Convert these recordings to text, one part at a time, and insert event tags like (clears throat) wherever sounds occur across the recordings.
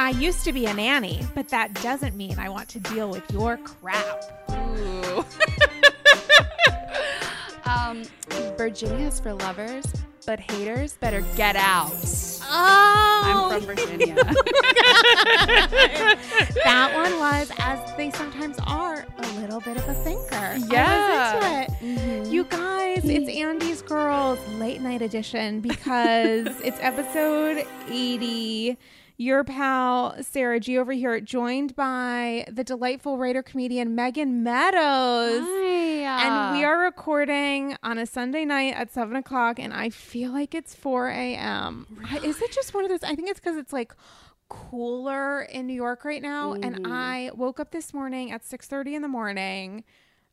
I used to be a nanny, but that doesn't mean I want to deal with your crap. Ooh. (laughs) um, Virginia is for lovers, but haters better get out. Oh, I'm from Virginia. (laughs) that one was, as they sometimes are, a little bit of a thinker. Yeah. I was into it. Mhm. You guys, it's Andy's Girls late night edition because (laughs) it's episode 80. Your pal Sarah G over here, joined by the delightful writer comedian Megan Meadows. Hi. And we are recording on a Sunday night at seven o'clock, and I feel like it's 4 a.m. I- Is it just one of those? I think it's because it's like cooler in New York right now. And mm-hmm. I woke up this morning at 6:30 in the morning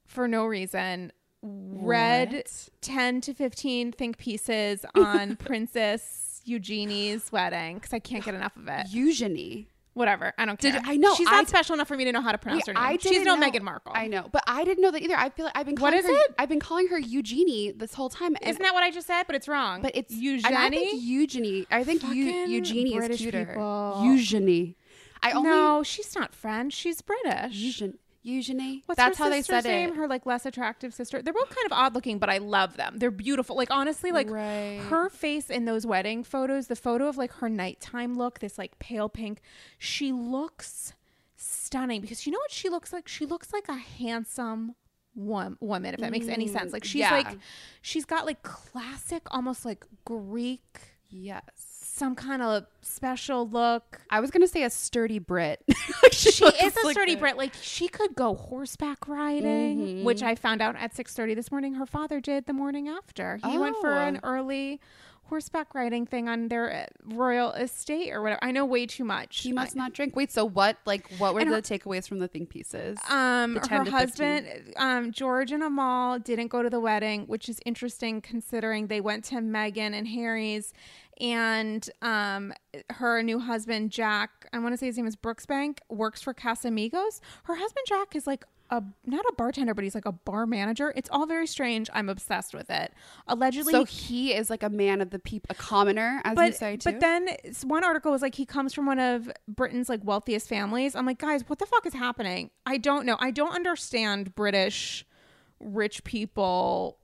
for no reason. Read What? 10 to 15 think pieces (laughs) on Princess Eugenie's wedding because I can't get enough of it. Eugenie. Whatever. I don't Did- care. I know, She's not d- special enough for me to know how to pronounce Wait, her name. I She's no know- Meghan Markle. I know, but I didn't know that either. I feel like I've been What is her. it? I've been calling her Eugenie this whole time. Isn't that what I just said? But it's wrong. But it's Eugenie. I think Eugenie. I think Fucking Eugenie British is cuter. people. Eugenie. I only no, she's not French. She's British. Eugenie. Eugenie. What's That's how they said name? it. Her like less attractive sister. They're both kind of odd looking, but I love them. They're beautiful. Like honestly, like Right. her face in those wedding photos, the photo of like her nighttime look, this like pale pink, she looks stunning because you know what she looks like? She looks like a handsome wom- woman, if that makes any sense. Like mm, she's yeah. like she's got like classic, almost like Greek, Yes. Some kind of special look. I was gonna say a sturdy Brit. Like, (laughs) she is a like sturdy. Brit. Like she could go horseback riding, Mhm. which I found out at six thirty this morning. Her father did the morning after. He went for an Oh. early horseback riding thing on their uh, royal estate or whatever. I know way too much. He must not drink. Wait, so what? Like, what were the her- takeaways from the think pieces? Um, her husband, um, George and Amal didn't go to the wedding, which is interesting considering they went to Meghan and Harry's, and um, her new husband Jack, I want to say his name is Brooksbank, works for Casamigos. Her husband Jack is like a not a bartender, but he's like a bar manager. It's all very strange. I'm obsessed with it. Allegedly, so he is like a man of the people, a commoner, as you say too. but then one article was like he comes from one of Britain's like wealthiest families. I'm like, guys, what the fuck is happening? I don't know. I don't understand British rich people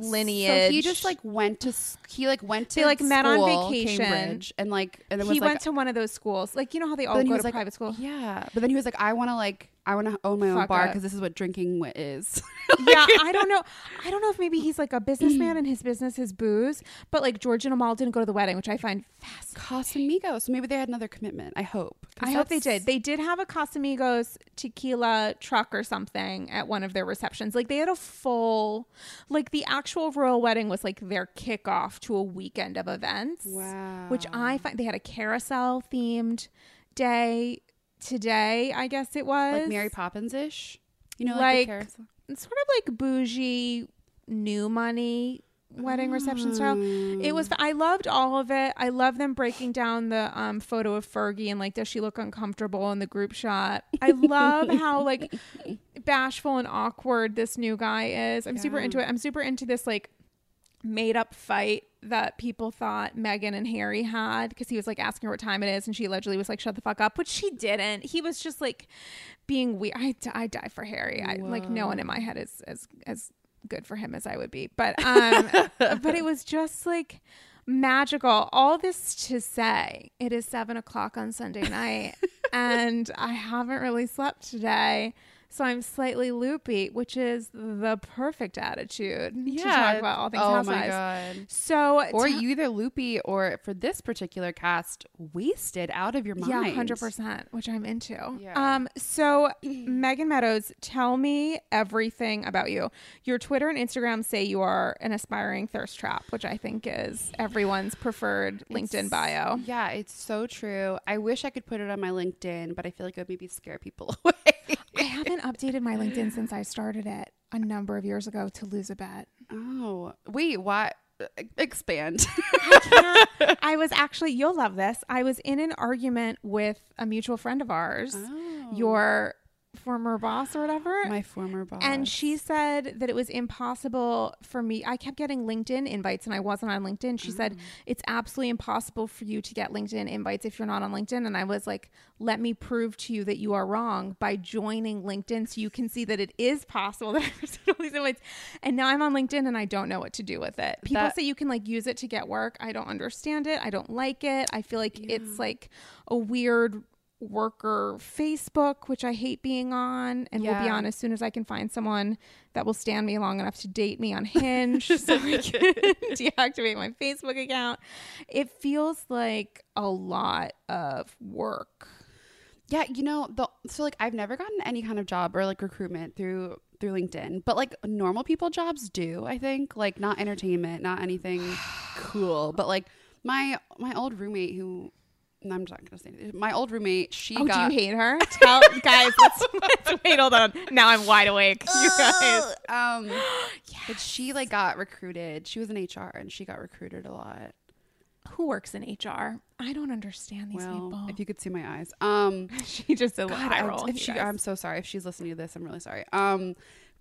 lineage. So he just like went to he like went to They, like, met on vacation. Cambridge, and like and then he was like went to one of those schools. Like you know how they all go to like private school. Yeah, but then he was like, I want to like I want to own my own Fuck bar up. because this is what drinking wi- is. (laughs) yeah, I don't know. I don't know if maybe he's like a businessman and his business is booze. But like George and Amal didn't go to the wedding, which I find fascinating. Casamigos. So maybe they had another commitment. I hope. 'Cause I hope they that's- did. They did have a Casamigos tequila truck or something at one of their receptions. Like they had a full, like the actual royal wedding was like their kickoff to a weekend of events. Wow. Which I find they had a carousel themed day today. I guess it was like Mary Poppins ish. You know, like, Like- It's sort of like bougie new money wedding reception style. It was I loved all of it. I love them breaking down the um photo of Fergie and like does she look uncomfortable in the group shot. I love how like (laughs) bashful and awkward this new guy is. I'm super into it. I'm super into this like made up fight that people thought Meghan and Harry had because he was like asking her what time it is and she allegedly was like shut the fuck up, which she didn't. He was just like being weird. I, I die for Harry. I like no one in my head is as as good for him as I would be. But um (laughs) but it was just like magical. All this to say, it is seven o'clock on Sunday night (laughs) and I haven't really slept today. So I'm slightly loopy, which is the perfect attitude to talk about all things oh housewives. my god. So Or you either loopy or for this particular cast, wasted out of your mind. Yeah, hundred percent, which I'm into. Yeah. Um, so (clears throat) Megan Meadows, tell me everything about you. Your Twitter and Instagram say you are an aspiring thirst trap, which I think is everyone's preferred LinkedIn It's- bio. Yeah, it's so true. I wish I could put it on my LinkedIn, but I feel like it would maybe scare people (laughs) away. I haven't updated my LinkedIn since I started it a number of years ago to lose a bet. oh, wait, what? Expand. (laughs) I was actually, you'll love this. I was in an argument with a mutual friend of ours, Oh. your former boss or whatever. my former boss. And she said that it was impossible for me. I kept getting LinkedIn invites and I wasn't on LinkedIn. She said, mm. It's absolutely impossible for you to get LinkedIn invites if you're not on LinkedIn. And I was like, Let me prove to you that you are wrong by joining LinkedIn so you can see that it is possible that (laughs) I received all these invites. And now I'm on LinkedIn and I don't know what to do with it. People That- say you can like use it to get work. I don't understand it. I don't like it. I feel like it's like a weird worker Facebook, which I hate being on, and will be on as soon as I can find someone that will stand me long enough to date me on (laughs) Hinge so I can (laughs) deactivate my Facebook account. It feels like a lot of work. Yeah, you know, the so like I've never gotten any kind of job or like recruitment through through LinkedIn, but like normal people jobs do, I think. Like not entertainment, not anything (sighs) cool, but like my my old roommate who I'm not gonna say anything. My old roommate, she Oh, got do you hate her? Tell (laughs) guys, let's, let's wait. Hold on. Now I'm wide awake. You guys. um (gasps) but she like got recruited. She was in HR and she got recruited a lot. Who works in HR? I don't understand these Well, people. if you could see my eyes. Um (laughs) she just did God, I, roll, If she, guys. I'm so sorry if she's listening to this. I'm really sorry. Um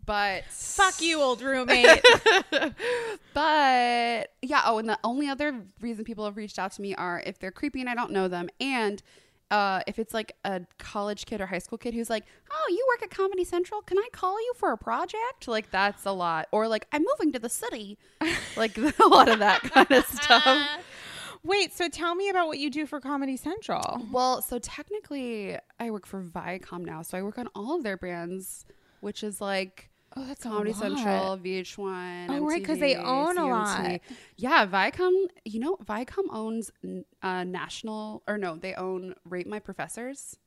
but Fuck you, old roommate. (laughs) but yeah oh and the only other reason people have reached out to me are if they're creepy and i don't know them. And uh, if it's like a college kid or high school kid who's like oh you work at comedy central? Can i call you for a project? Like that's a lot. Or like i'm moving to the city. (laughs) Like (laughs) a lot of that kind of stuff. Wait, so tell me about what you do for Comedy Central. well so technically i work for viacom now. So i work on all of their brands which is like Oh, that's Comedy Central, VH1. Oh, right, because they MTV, own a lot. Yeah, Viacom. You know, Viacom owns uh, national, or no, they own Rate My Professors.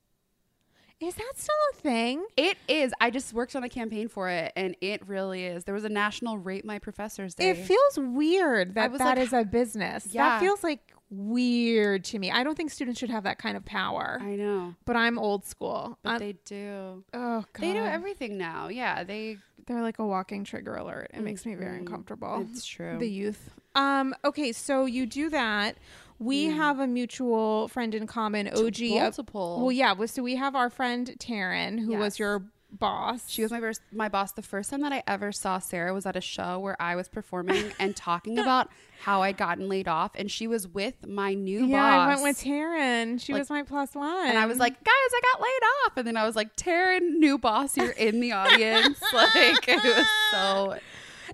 Is that still a thing? It is. I just worked on a campaign for it, and it really is. There was a national Rate My Professors Day. It feels weird that that like, is a business. Yeah. That feels like weird to me. I don't think students should have that kind of power. I know, but I'm old school. but they do. oh god. They do everything now. Yeah, they. They're like a walking trigger alert. It makes me very uncomfortable. It's true. The youth. Um. Okay. So you do that. We have a mutual friend in common, OG. of- multiple. well, yeah. So we have our friend Taryn, who was your boss. She was my first, my boss. The first time that I ever saw Sarah was at a show where I was performing (laughs) and talking about how I'd gotten laid off, and she was with my new yeah, boss. I went with Taryn. She Like- was my plus one. and I was like, guys, I got laid off. And then I was like, Taryn, new boss, you're in the audience. (laughs) like, it was so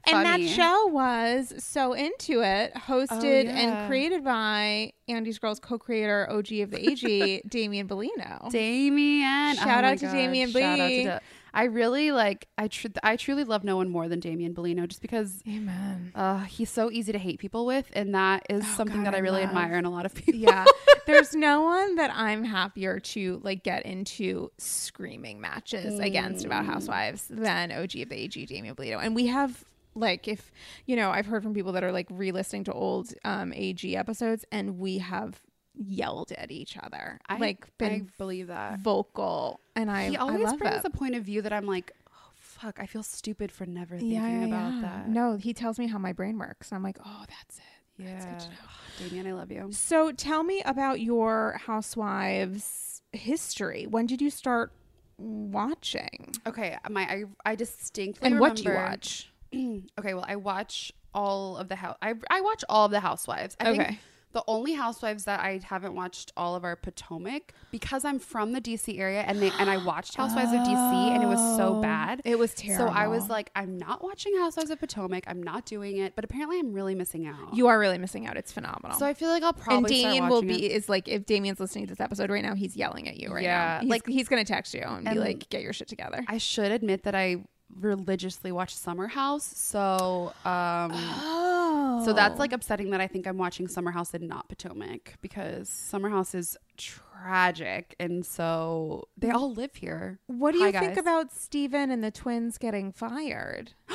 and that funny. show was so into it, hosted Oh, yeah. and created by Andy's Girls co-creator, OG of the AG, (laughs) Damian Bellino. Damien. Shout oh out to God. Shout out to Blee. Da- I really like, I, tr- I truly love no one more than Damien Bellino just because Amen. uh, he's so easy to hate people with. And that is Oh, something God, that I I really love- admire in a lot of people. Yeah. (laughs) There's no one that I'm happier to like get into screaming matches against about housewives than OG of the AG, Damian Bellino. And we have like if you know, I've heard from people that are like re-listening to old um AG episodes and we have yelled at each other. I, like I believe that. vocal and I he I always love brings it. a point of view that I'm like, oh, fuck, I feel stupid for never thinking about that. No, he tells me how my brain works. I'm like, oh, that's it. yeah. That's good to know. Damien, I love you. So tell me about your Housewives history. When did you start watching? Okay, my I, I distinctly And what do you watch? (clears throat) okay, well, I watch all of the house. I I watch all of the Housewives. I Okay. think the only Housewives that I haven't watched all of are Potomac because I'm from the DC area and they and I watched (gasps) Housewives of DC and it was so Oh, bad. It was terrible. So. I was like, I'm not watching Housewives of Potomac. I'm not doing it. But apparently, I'm really missing out. you are really missing out. It's phenomenal. so I feel like I'll probably and Damien will be it. is like if Damien's listening to this episode right now, he's yelling at you right Yeah, now. He's, like- he's gonna text you and, be like, "Get your shit together." I should admit that I religiously watch Summer House. So um oh, so that's like upsetting that I think I'm watching Summer House and not Potomac because Summer House is tragic and so they all live here. What do Hi, you think about Steven and the twins getting fired? (gasps)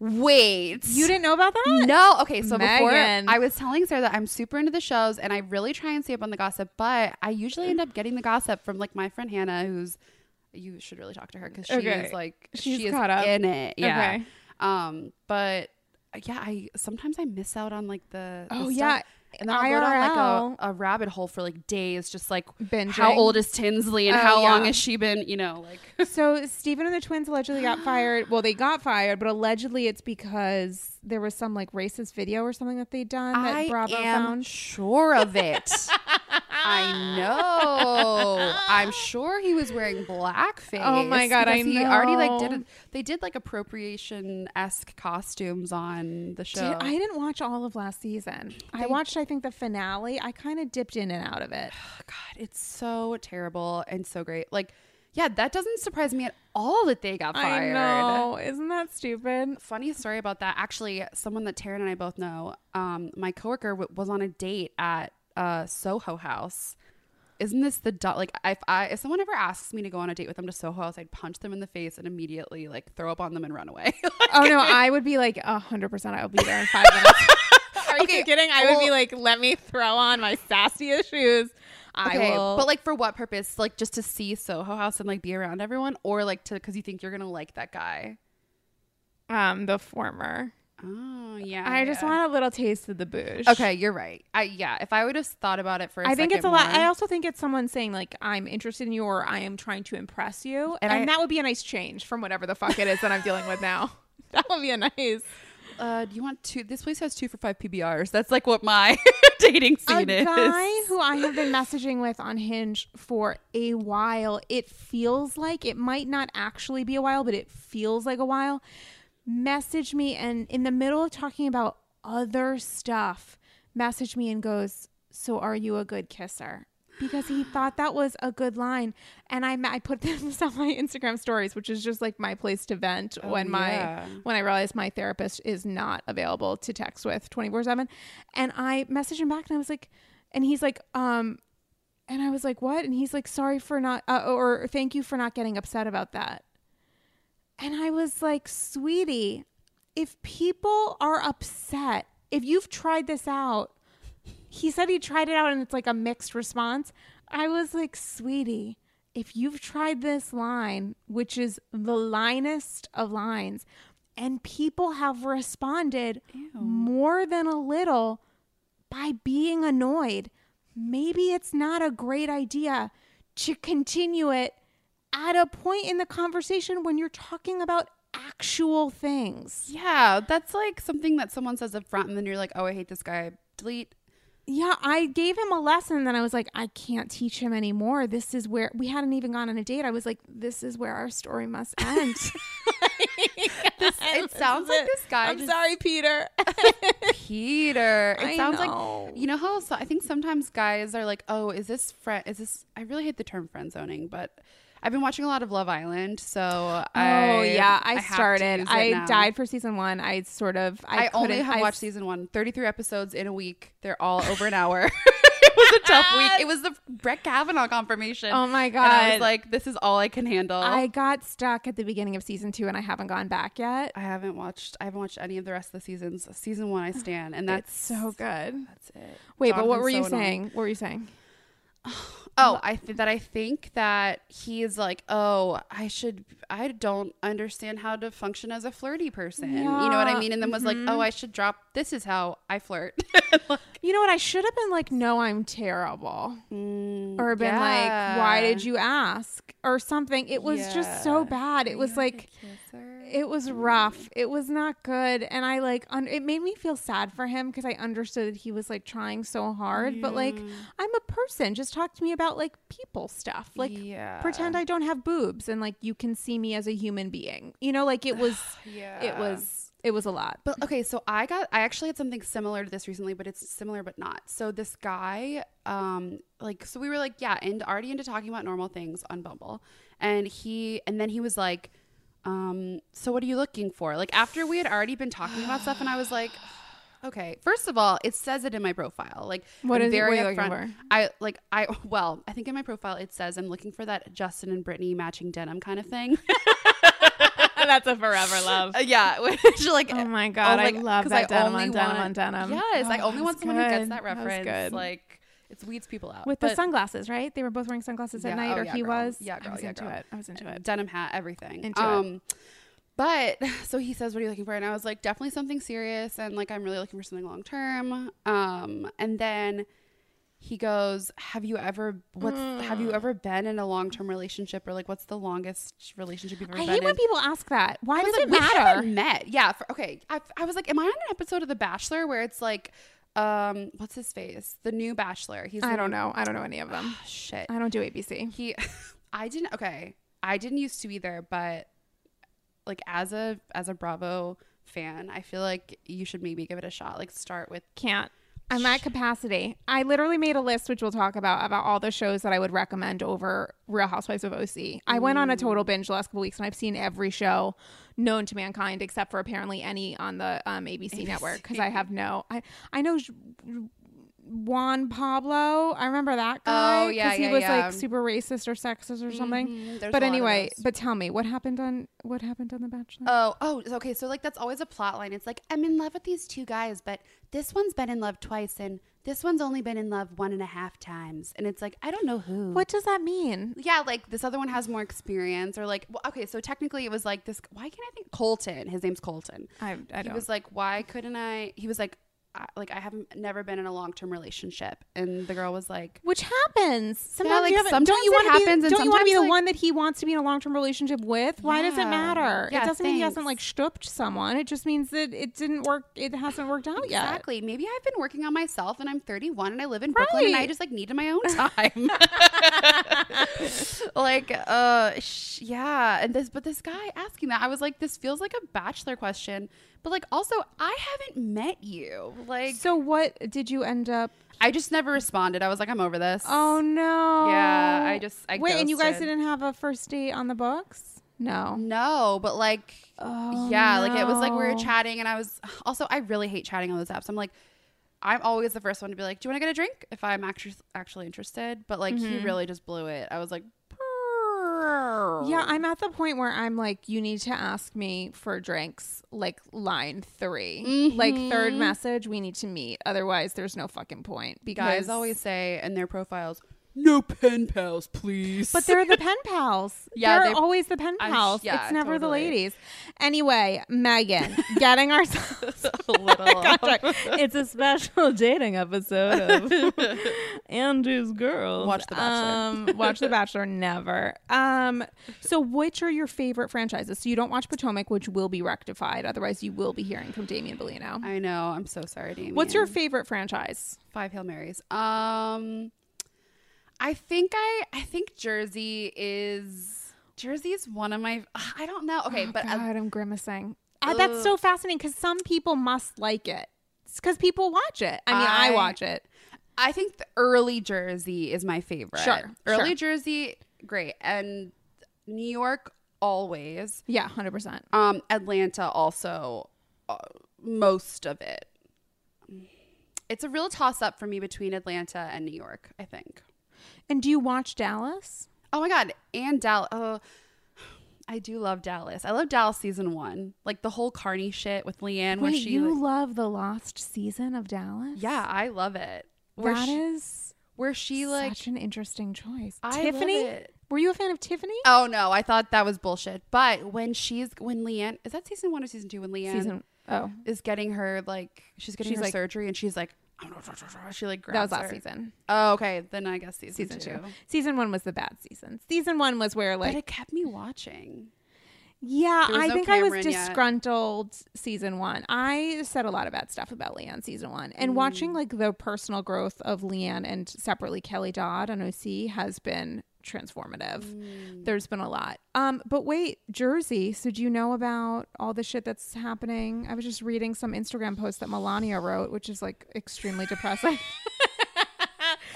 Wait. You didn't know about that? No. Okay. So Megan. before I was telling Sarah that I'm super into the shows and I really try and stay up on the gossip, but I usually end up getting the gossip from like my friend Hannah, who's you should really talk to her because she Okay. is like She's she is caught up. in it. Yeah. Okay. Um. But yeah, I sometimes I miss out on like the. the Oh stuff. yeah. And then I'll go down like a, a rabbit hole for like days, just like Binging. how old is Tinsley and Oh, how long has she been, you know, like So Stephen and the twins allegedly got fired. (gasps) Well, they got fired, but allegedly it's because there was some like racist video or something that they'd done that I Bravo am found. sure of it. (laughs) I know. I'm sure he was wearing blackface. Oh my God, I because He already like did. A, they did like appropriation esque costumes on the show. Did, I didn't watch all of last season. I watched, I think, the finale. I kind of dipped in and out of it. (sighs) God, it's so terrible and so great. Like, yeah, that doesn't surprise me at all that they got fired. I know. Isn't that stupid? Funny story about that. Actually, someone that Taryn and I both know, um, my coworker w- was on a date at uh, Soho House. Isn't this the du- like if I if someone ever asks me to go on a date with them to Soho House, I'd punch them in the face and immediately like throw up on them and run away. (laughs) Oh no, (laughs) I would be like hundred percent. I'll be there in five minutes. (laughs) Are you kidding? I would be like, let me throw on my sassiest shoes. I okay, will. but like for what purpose? Like just to see Soho House and like be around everyone, or like to because you think you're gonna like that guy? um, the former. Oh yeah. I just want a little taste of the booze. Okay, you're right. I yeah. If I would have thought about it for, I I think it's a lot. I also think it's someone saying like I'm interested in you or I am trying to impress you, and, And I- that would be a nice change from whatever the fuck it is that I'm dealing with now. (laughs) That would be a nice. Uh, do you want two? This place has two for five PBRs. That's like what my (laughs) dating A scene is. A guy who I have been messaging with on Hinge for a while. It feels like it might not actually be a while, but it feels like a while. Message me and in the middle of talking about other stuff, message me and goes, "So are you a good kisser?" Because he thought that was a good line, and I I put (laughs) this on my Instagram stories, which is just like my place to vent Oh, when my yeah. when I realized my therapist is not available to text with 24 7. And I messaged him back and I was like, and he's like, um, and I was like, what? And he's like, sorry for not, uh, or thank you for not getting upset about that. And I was like, sweetie, if people are upset, if you've tried this out, he said he tried it out and it's like a mixed response. I was like, sweetie, if you've tried this line, which is the linest of lines, and people have responded more than a little by being annoyed, maybe it's not a great idea to continue it at a point in the conversation when you're talking about actual things. Yeah, that's like something that someone says up front, and then you're like, "Oh, I hate this guy." Delete. Yeah, I gave him a lesson and then I was like, I can't teach him anymore. This is where we hadn't even gone on a date. I was like, this is where our story must (laughs) end. This, it (laughs) sounds like this guy. I'm just- sorry, Peter. (laughs) Peter. It I sounds know. like you know how so I think sometimes guys are like, "Oh, is this friend? Is this?" I really hate the term friend zoning, but I've been watching a lot of Love Island, so oh I, yeah, I, to started. I now. died for season one. I sort of. I, I, only have I- watched season one. 33 episodes in a week. They're all over an hour. (laughs) (laughs) it was a tough week. It was the Brett Kavanaugh confirmation. Oh my And I was like, this is all I can handle. I I, got stuck at the beginning of season two, and I haven't gone back yet. I haven't watched. I haven't watched any of the rest of the seasons. Season one, I stand, and that's It's so good. That's it. Wait, but what were you so saying? What were you saying? Oh, I th- that I think that he is like, oh, I should, I don't understand how to function as a flirty person. You know what I mean? And then was like, mhm. oh, I should drop. This is how I flirt. (laughs) You know what? I should have been like, no, I'm terrible. Mm, Or been like, why did you ask? Or something. It was just so bad. It was like, it was rough. It was not good. And I like, un- it made me feel sad for him because I understood that he was like trying so hard. But like, I'm a person. Just talk to me about like people stuff. Like, yeah, pretend I don't have boobs and like you can see me as a human being. You know, like it was, (sighs) yeah, it was, it was a lot. But okay, so I got I actually had something similar to this recently, but it's similar but not. So this guy, um, like so we were like, yeah, and already into talking about normal things on Bumble. And he and then he was like, um, so what are you looking for? Like after we had already been talking about stuff and I was like (sighs) Okay. First of all, it says it in my profile. Like What I'm is it? What are you looking upfront. for? I like I (laughs) well, I think in my profile it says I'm looking for that Justin and Brittany matching denim kind of thing. (laughs) That's a forever love. Uh, yeah, (laughs) which like Oh my god, Oh, I love that I denim on denim on denim. Yes, I Oh, only want someone who gets good. that reference. good. Like it weeds people out. with the sunglasses, right? They were both wearing sunglasses at night, oh, or yeah, he girl. was. Yeah, I was yeah, into girl. it. I was into it. denim hat, everything. Into it. um, but (laughs) so he says, "What are you looking for?" And I was like, "Definitely something serious, and like I'm really looking for something long term." Um, and then he goes, "Have you ever what's have Mm. you ever been in a long term relationship, or like what's the longest relationship you've ever I been hate when people ask that. Why does like, it we matter? haven't met. Yeah. For, okay. I, I was like, am I on an episode of The Bachelor where it's like, um, what's his face? The new Bachelor. He's I don't know. I don't know any of them. Shit. I don't do ABC. He, (laughs) I didn't. Okay, I didn't used to either, but like as a as a Bravo fan, I feel like you should maybe give it a shot. Like start with. Can't. I'm at capacity. I literally made a list, which we'll talk about, about all the shows that I would recommend over Real Housewives of OC. I went on a total binge the last couple weeks, and I've seen every show known to mankind, except for apparently any on the um, ABC, network, because I have no. I I know Juan Pablo. I remember that guy. Oh, yeah, 'cause he was yeah. like super racist or sexist or something. Mhm, But a lot of anyway, but tell me what happened on what happened on The Bachelor. Oh, oh, okay. So like that's always a plot line. It's like I'm in love with these two guys, but this one's been in love twice, and this one's only been in love one and a half times. And it's like I don't know who. what does that mean? Yeah, like this other one has more experience, or like well, okay. So technically, it was like this. Why can't I think Colton? His name's Colton. I I He don't. was like, why couldn't I? He was like, I, like I haven't never been in a long term relationship, and the girl was like, Which happens. Sometimes like, you sometimes don't you want to be, happens, and don't you want to be the like- one that he wants to be in a long term relationship with? Why does it matter? Yeah, it doesn't mean he hasn't like thanks. stooped someone. It just means that it didn't work. It hasn't worked out yet. Exactly. Maybe I've been working on myself, and I'm 31, and I live in Brooklyn, and I just like needed my own (laughs) time. (laughs) like, uh, sh- yeah. And this, but this guy asking that, I was like, this feels like a bachelor question, but like, also, I haven't met you. Like, So what did you end up? I just never responded. I was like, I'm over this. Oh no. Yeah, I just- I wait. And you guys didn't have a first date on the books? No. No, but like, Oh, yeah, like it was like we were chatting, and I was also I really hate chatting on those apps. I'm like, I'm always the first one to be like, "Do you want to get a drink?" If I'm actually actually interested, but like he mm-hmm. really just blew it. I was like, Yeah, I'm at the point where I'm like, you need to ask me for drinks, like line 3 Like third mm-hmm. message, we need to meet. Otherwise, there's no fucking point. Because guys always say in their profiles, "No pen pals, please." But they're the pen pals. (laughs) Yeah, they're they- always the pen pals. yeah, it's never the ladies. Anyway, Megan, (laughs) getting ourselves. a little. (laughs) it's a special dating episode of Andrew's Girl. Watch The Bachelor. Um, watch The Bachelor. Never. Um, so, which are your favorite franchises? So you don't watch Potomac, which will be rectified. Otherwise, you will be hearing from Damien Bellino. I know. I'm so sorry, Damien. What's your favorite franchise? five hail marys? Um, I think I I think Jersey is Jersey is one of my. I don't know. Okay, Oh, but uh, God, I'm grimacing. Uh, that's so fascinating because some people must like it. It's because people watch it. I mean, I, I- watch it. I think the early Jersey is my favorite. Sure, Early sure. Jersey, great. And New York, always. Yeah, hundred percent. Um, Atlanta, also, uh, most of it. It's a real toss up for me between Atlanta and New York, I think. And do you watch Dallas? Oh my God. And Dallas. Oh, I do love Dallas. I love Dallas season one. Like the whole Carney shit with Leanne when Wait, she. you love the lost season of Dallas? yeah, I love it. Where that she- is where she like Such an interesting choice. I love Tiffany? it. Were you a fan of Tiffany? Oh no, I thought that was bullshit. But when she's when Leanne is that season one or season two when Leanne Season. Oh, is getting her like she's getting She's her like- surgery and she's like (laughs) she like grabs that was last her. season. Oh, okay. Then I guess season, Season two. two. Season one was the bad season. Season one was where like But like it kept me watching. Yeah, There was I no think I was Cameron yet. disgruntled season one. I said a lot of bad stuff about Leanne season one, and Mm. watching like the personal growth of Leanne and separately Kelly Dodd on OC has been transformative. Mm. There's been a lot. Um, but wait, Jersey. So do you know about all the shit that's happening? I was just reading some Instagram post that Milania wrote, which is like extremely depressing. (laughs)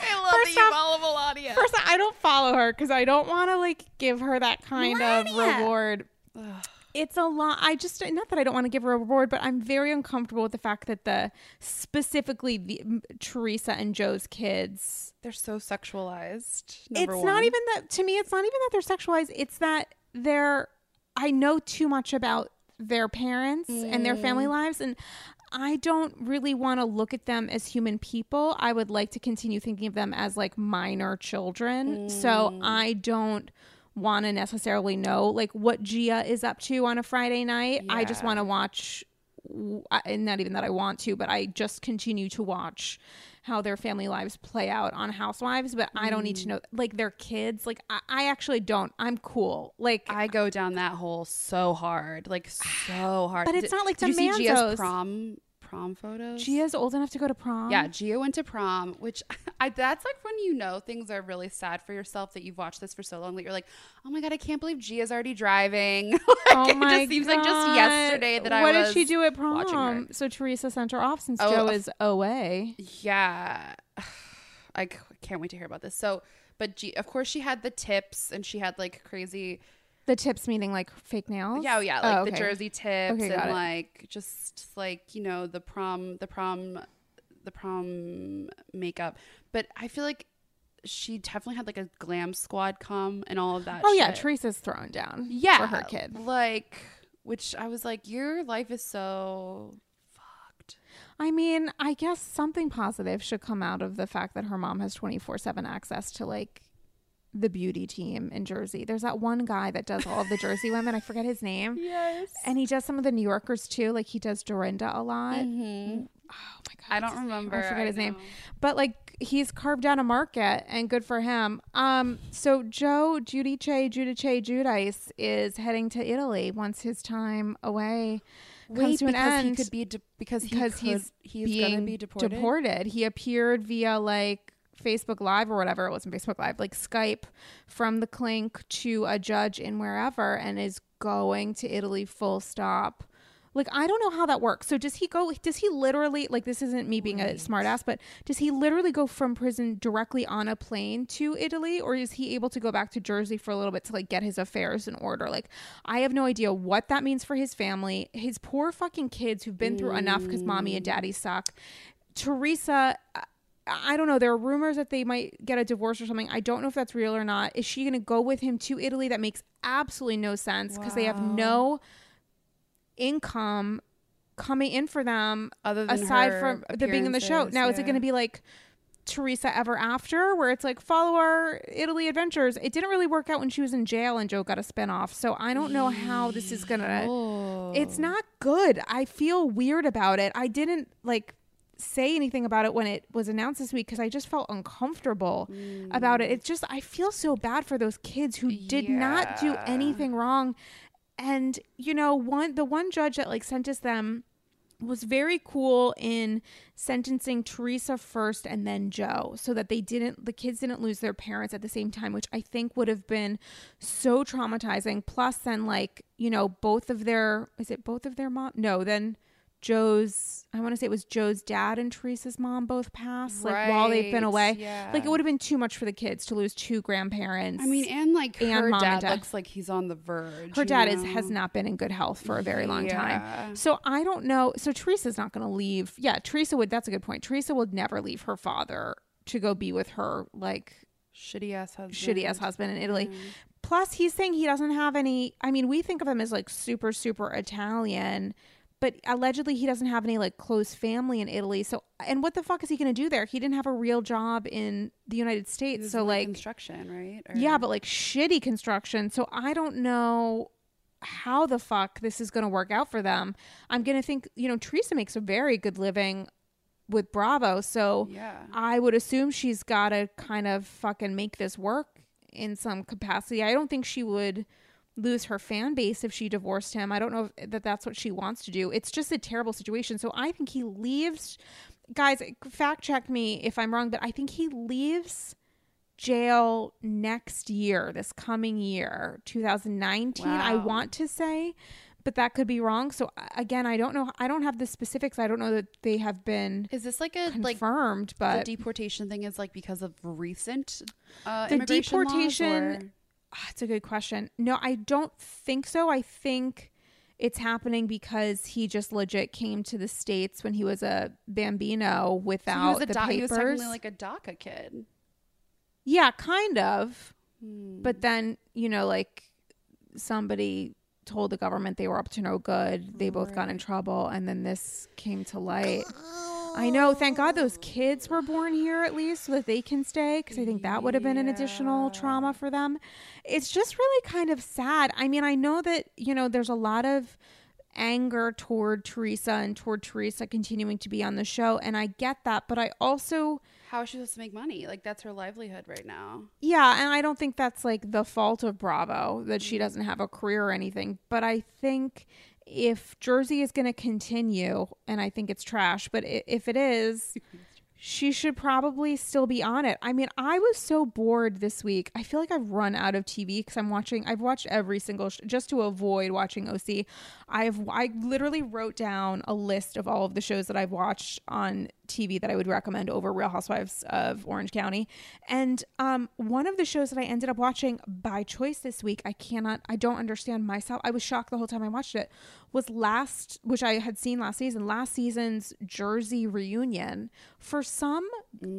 I love First that you off- follow Milania. First, I don't follow her because I don't want to like give her that kind of reward. Ugh. It's a lot. I just not that I don't want to give her a reward, but I'm very uncomfortable with the fact that the specifically the m- Teresa and Joe's kids. They're so sexualized. it's not even that to me. It's not even that they're sexualized. It's that they're. I know too much about their parents and their Mm. family lives, and I don't really want to look at them as human people. I would like to continue thinking of them as like minor children. So Mm. I don't want to necessarily know like what Gia is up to on a Friday night. I just want to watch and not even that I want to, but I just continue to watch how their family lives play out on Housewives. But I don't Mm. need to know like their kids. Like I, I actually don't. I'm cool. Like I go down that hole so hard, like so (sighs) hard. But it's not like did the you see Gia's Manzos. prom prom photos? Gia's old enough to go to prom. Yeah, Gia went to prom, which (laughs) I that's like when you know things are really sad for yourself that you've watched this for so long that you're like, oh my god, I can't believe Gia's already driving. (laughs) like, Oh it my just seems like just yesterday that I What did she do at prom? So Teresa sent her off since Oh, Joe is away. Yeah, (sighs) I can't wait to hear about this. So, but G, of course, she had the tips and she had like crazy. The tips meaning like fake nails. Yeah, oh, yeah, like Oh, the jersey tips Okay, and it. like just like you know the prom, the prom, the prom makeup. But I feel like she definitely had like a glam squad come and all of that. Oh yeah. Teresa's thrown down. yeah, for her kid. Like, which I was like, your life is so fucked. I mean, I guess something positive should come out of the fact that her mom has 24 7 access to like the beauty team in Jersey. There's that one guy that does all of the Jersey women. I forget his name. (laughs) Yes. And he does some of the New Yorkers too. Like he does Dorinda a lot. hmm Oh my God. I don't name? remember. I forget his name. But like he's carved out a market and good for him. Um so Joe Giudice Giudice Giudice is heading to Italy once his time away comes to an because end he could be de- because he because could, he's he's being gonna be deported. deported. He appeared via like Facebook Live or whatever. It wasn't Facebook Live, like Skype from the clink to a judge in wherever and is going to Italy full stop. Like I don't know how that works. So does he go does he literally like this isn't me being a smartass, but does he literally go from prison directly on a plane to Italy or is he able to go back to Jersey for a little bit to like get his affairs in order? Like I have no idea what that means for his family. His poor fucking kids who've been through enough cuz mommy and mm. daddy suck. Teresa uh, I- don't know. There are rumors that they might get a divorce or something. I don't know if that's real or not. Is she going to go with him to Italy? That makes absolutely no sense because they have no income coming in for them Other than aside from the being in the show. Now, is it going to be like Teresa Ever After, where it's like follow our Italy adventures? It didn't really work out when she was in jail and Joe got a spinoff. So I don't know how this is going to. Oh. It's not good. I feel weird about it. I didn't like say anything about it when it was announced this week because I just felt uncomfortable about Mm. it. It's just I feel so bad for those kids who did not do anything wrong. And you know, one the one judge that like sentenced them was very cool in sentencing Teresa first and then Joe so that they didn't the kids didn't lose their parents at the same time which I think would have been so traumatizing plus then like you know both of their is it both of their mom no then Joe's I want to say it was Joe's dad and Teresa's mom both passed like while they've been away yeah. like it would have been too much for the kids to lose two grandparents I mean, and like and her dad, dad. looks like he's on the verge. her dad is has not been in good health for a very long time. So I don't know. So Teresa's not going to leave. Yeah, Teresa would. That's a good point. Teresa would never leave her father to go be with her like Shitty ass husband. shitty ass husband in Italy. Mm. Plus, he's saying he doesn't have any. I mean, we think of him as like super super Italian, but allegedly he doesn't have any like close family in Italy. So, and what the fuck is he going to do there? He didn't have a real job in the United States. So, like, construction, right? yeah, but like shitty construction. So I don't know how the fuck this is going to work out for them. I'm going to think, you know, Teresa makes a very good living with Bravo. So yeah. I would assume she's got to kind of fucking make this work in some capacity. I don't think she would lose her fan base if she divorced him. I don't know if, that that's what she wants to do. It's just a terrible situation. So I think he leaves. Guys, fact check me if I'm wrong, but I think he leaves jail next year, this coming year, 2019. I want to say, but that could be wrong. So uh, again, I don't know. I don't have the specifics. I don't know that they have been Is this like a like confirmed, the but deportation thing is like because of recent uh, The deportation- or- Ah, it's a good question. No, I don't think so. I think it's happening because he just legit came to the states when he was a bambino So without he was a the do- papers. he was technically like a DACA kid. yeah, kind of. Hmm. But then you know, like somebody told the government they were up to no good. They both got in trouble, and then this came to light. (laughs) I know. Thank God those kids were born here at least so that they can stay because I think that would have been an additional trauma for them. It's just really kind of sad. I mean, I know that, you know, there's a lot of anger toward Teresa and toward Teresa continuing to be on the show. And I get that. But I also, How is she supposed to make money? Like that's her livelihood right now. yeah, and I don't think that's like the fault of Bravo that she mm-hmm. doesn't have a career or anything. But I think if Jersey is going to continue, and I think it's trash, but if it is, (laughs) she should probably still be on it. I mean, I was so bored this week. I feel like I've run out of TV because I'm watching. I've watched every single sh- just to avoid watching OC. I've I literally wrote down a list of all of the shows that I've watched on TV that I would recommend over Real Housewives of Orange County. And um, one of the shows that I ended up watching by choice this week, I cannot, I don't understand myself. I was shocked the whole time I watched it. Was last, which I had seen last season, last season's Jersey reunion. For some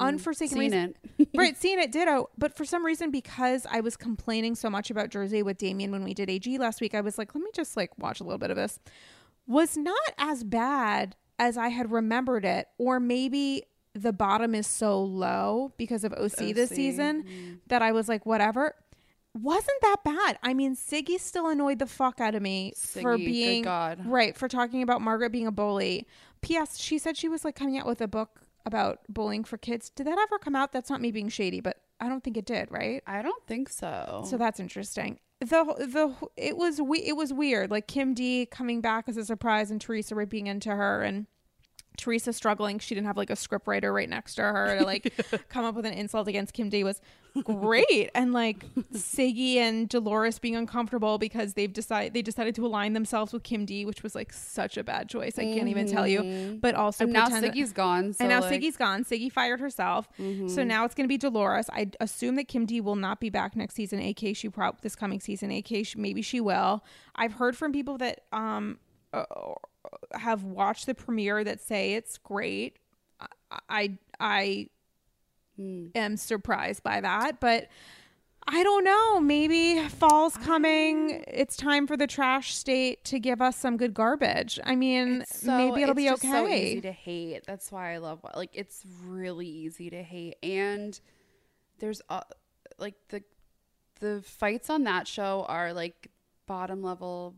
unforsaken Seen reason, it. (laughs) right, (laughs) seeing it ditto. But for some reason, because I was complaining so much about Jersey with Damien when we did AG last week, I was like, let me just like watch a little bit of this. Was not as bad as I had remembered it, or maybe the bottom is so low because of OC, this season mm. that I was like, whatever. Wasn't that bad? I mean, Siggy still annoyed the fuck out of me for Siggy, good being God. right for talking about Margaret being a bully. P.S. She said she was like coming out with a book about bullying for kids. Did that ever come out? That's not me being shady, but I don't think it did. Right? I don't think so. So that's interesting. The the it was we it was weird. Like Kim D coming back as a surprise and Teresa ripping into her and Teresa struggling. She didn't have like a script writer right next to her to like (laughs) come up with an insult against Kim D was great. and like Siggy and Dolores being uncomfortable because they've decided they decided to align themselves with Kim D, which was like such a bad choice. I can't even tell you. But also and now pretend that- Siggy's gone. So and now like, mm-hmm. Siggy's gone. Siggy fired herself. So now it's going to be Dolores. I assume that Kim D will not be back next season. AK she prob this coming season. AK she, maybe she will. I've heard from people that um uh, have watched the premiere that say it's great. I I, I Hmm. am surprised by that, but I don't know. Maybe fall's coming. It's time for the trash state to give us some good garbage. I mean, So maybe it'll be okay. So easy to hate. That's why I love like it's really easy to hate, and there's uh, like the the fights on that show are like bottom level,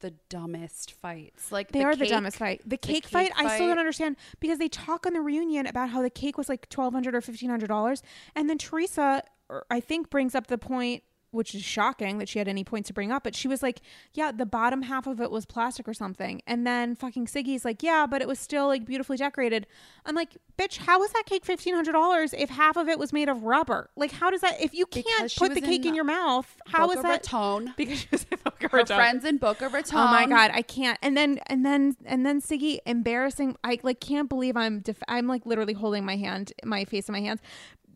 the dumbest fights. Like They are the dumbest fight. The cake, cake fight, I still don't understand because they talk on the reunion about how the cake was like twelve hundred or fifteen hundred dollars, and then Teresa, er, I think, brings up the point, which is shocking that she had any points to bring up, but she was like, "Yeah, the bottom half of it was plastic or something," and then fucking Siggy's like, "Yeah, but it was still like beautifully decorated." I'm like, "Bitch, how was that cake fifteen hundred dollars if half of it was made of rubber? Like, how does that? If you can't Because put the cake in, in your mouth, how is Boca that?" Raton. (laughs) Because she was in Boca Her Raton. friends in Boca Raton. Oh my god, I can't. And then and then and then Siggy embarrassing. I like can't believe I'm def- I'm like literally holding my hand, my face in my hands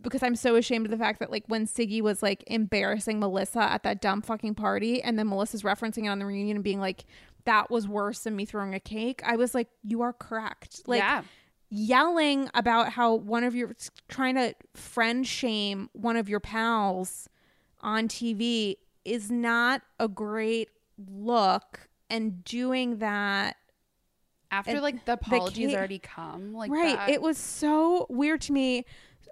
because I'm so ashamed of the fact that like when Siggy was like embarrassing Melissa at that dumb fucking party and then Melissa's referencing it on the reunion and being like that was worse than me throwing a cake. I was like you are correct. Like yeah. yelling about how one of your trying to friend shame one of your pals on TV is not a great look and doing that After like the apologies ca- already come, like right. that- It was so weird to me.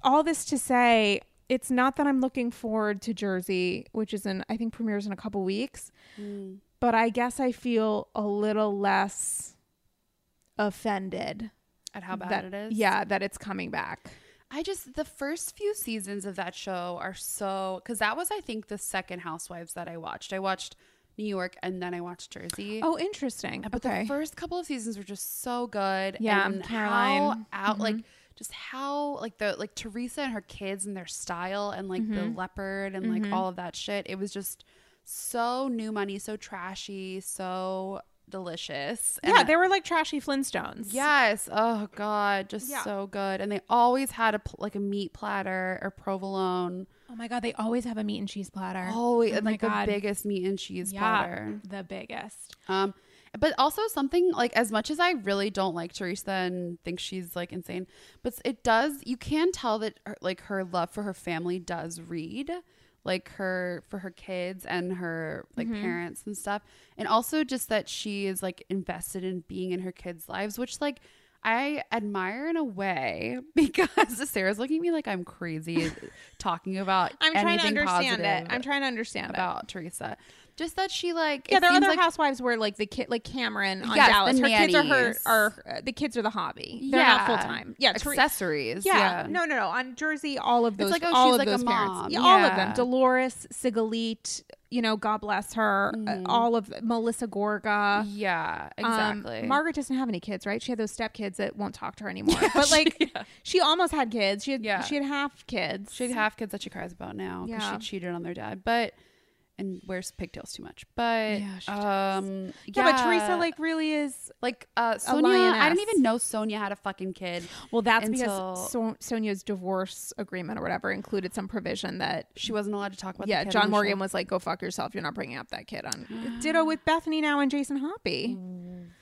All this to say, it's not that I'm looking forward to Jersey, which is in I think premieres in a couple weeks, Mm. but I guess I feel a little less offended at how bad that it is. yeah that it's coming back. I just the first few seasons of that show are so because that was I think the second Housewives that I watched. I watched New York and then I watched Jersey. Oh, interesting. But okay. the first couple of seasons were just so good. Yeah, and Caroline. how out Mhm. like just how like the like Teresa and her kids and their style and like the Mhm. leopard and Mhm. like all of that shit. It was just so new money, so trashy, so delicious. And yeah, they were like trashy Flintstones. Yes. Oh God, just Yeah. so good. And they always had a like a meat platter or provolone. Oh my god, they always have a meat and cheese platter. Always Oh like the God. biggest meat and cheese yeah, platter. the biggest. Um, but also something like as much as I really don't like Teresa and think she's like insane, but it does you can tell that her, like her love for her family does read like her for her kids and her like Mhm. parents and stuff and also just that she is like invested in being in her kids lives which like I admire in a way (laughs) because (laughs) Sarah's looking at me like I'm crazy (laughs) talking about I'm trying to understand it. I'm trying to understand about Teresa. Just that she like Yeah, there are other like housewives where like the kid, like Kameron on Yes, the Dallas, her kids are her are uh, the kids are the hobby. They're not full time. Yeah, accessories. yeah. Yeah, No, no, no. On Jersey, all of those, it's like, oh, all she's of like a those parents, mom. yeah, all of them. Dolores, Sigalit, you know, God bless her. uh, Mhm. all of Melissa Gorga. yeah, Um, exactly. Margaret doesn't have any kids, right? She had those step kids that won't talk to her anymore. (laughs) Yeah, but like, she, yeah. she almost had kids. She had, Yeah. she had half kids. she had half kids that she cries about now because Yeah. she cheated on their dad, but and wears pigtails too much. But Yeah, um, yeah, but Teresa like really is. like uh, Sonja. I didn't even know Sonja had a fucking kid. Well, that's Until- because so- Sonja's divorce agreement or whatever included some provision that She wasn't allowed to talk about. yeah, the kid John Morgan was like, "Go fuck yourself. You're not bringing up that kid on." (gasps) Ditto with Bethenny now and Jason Hoppy.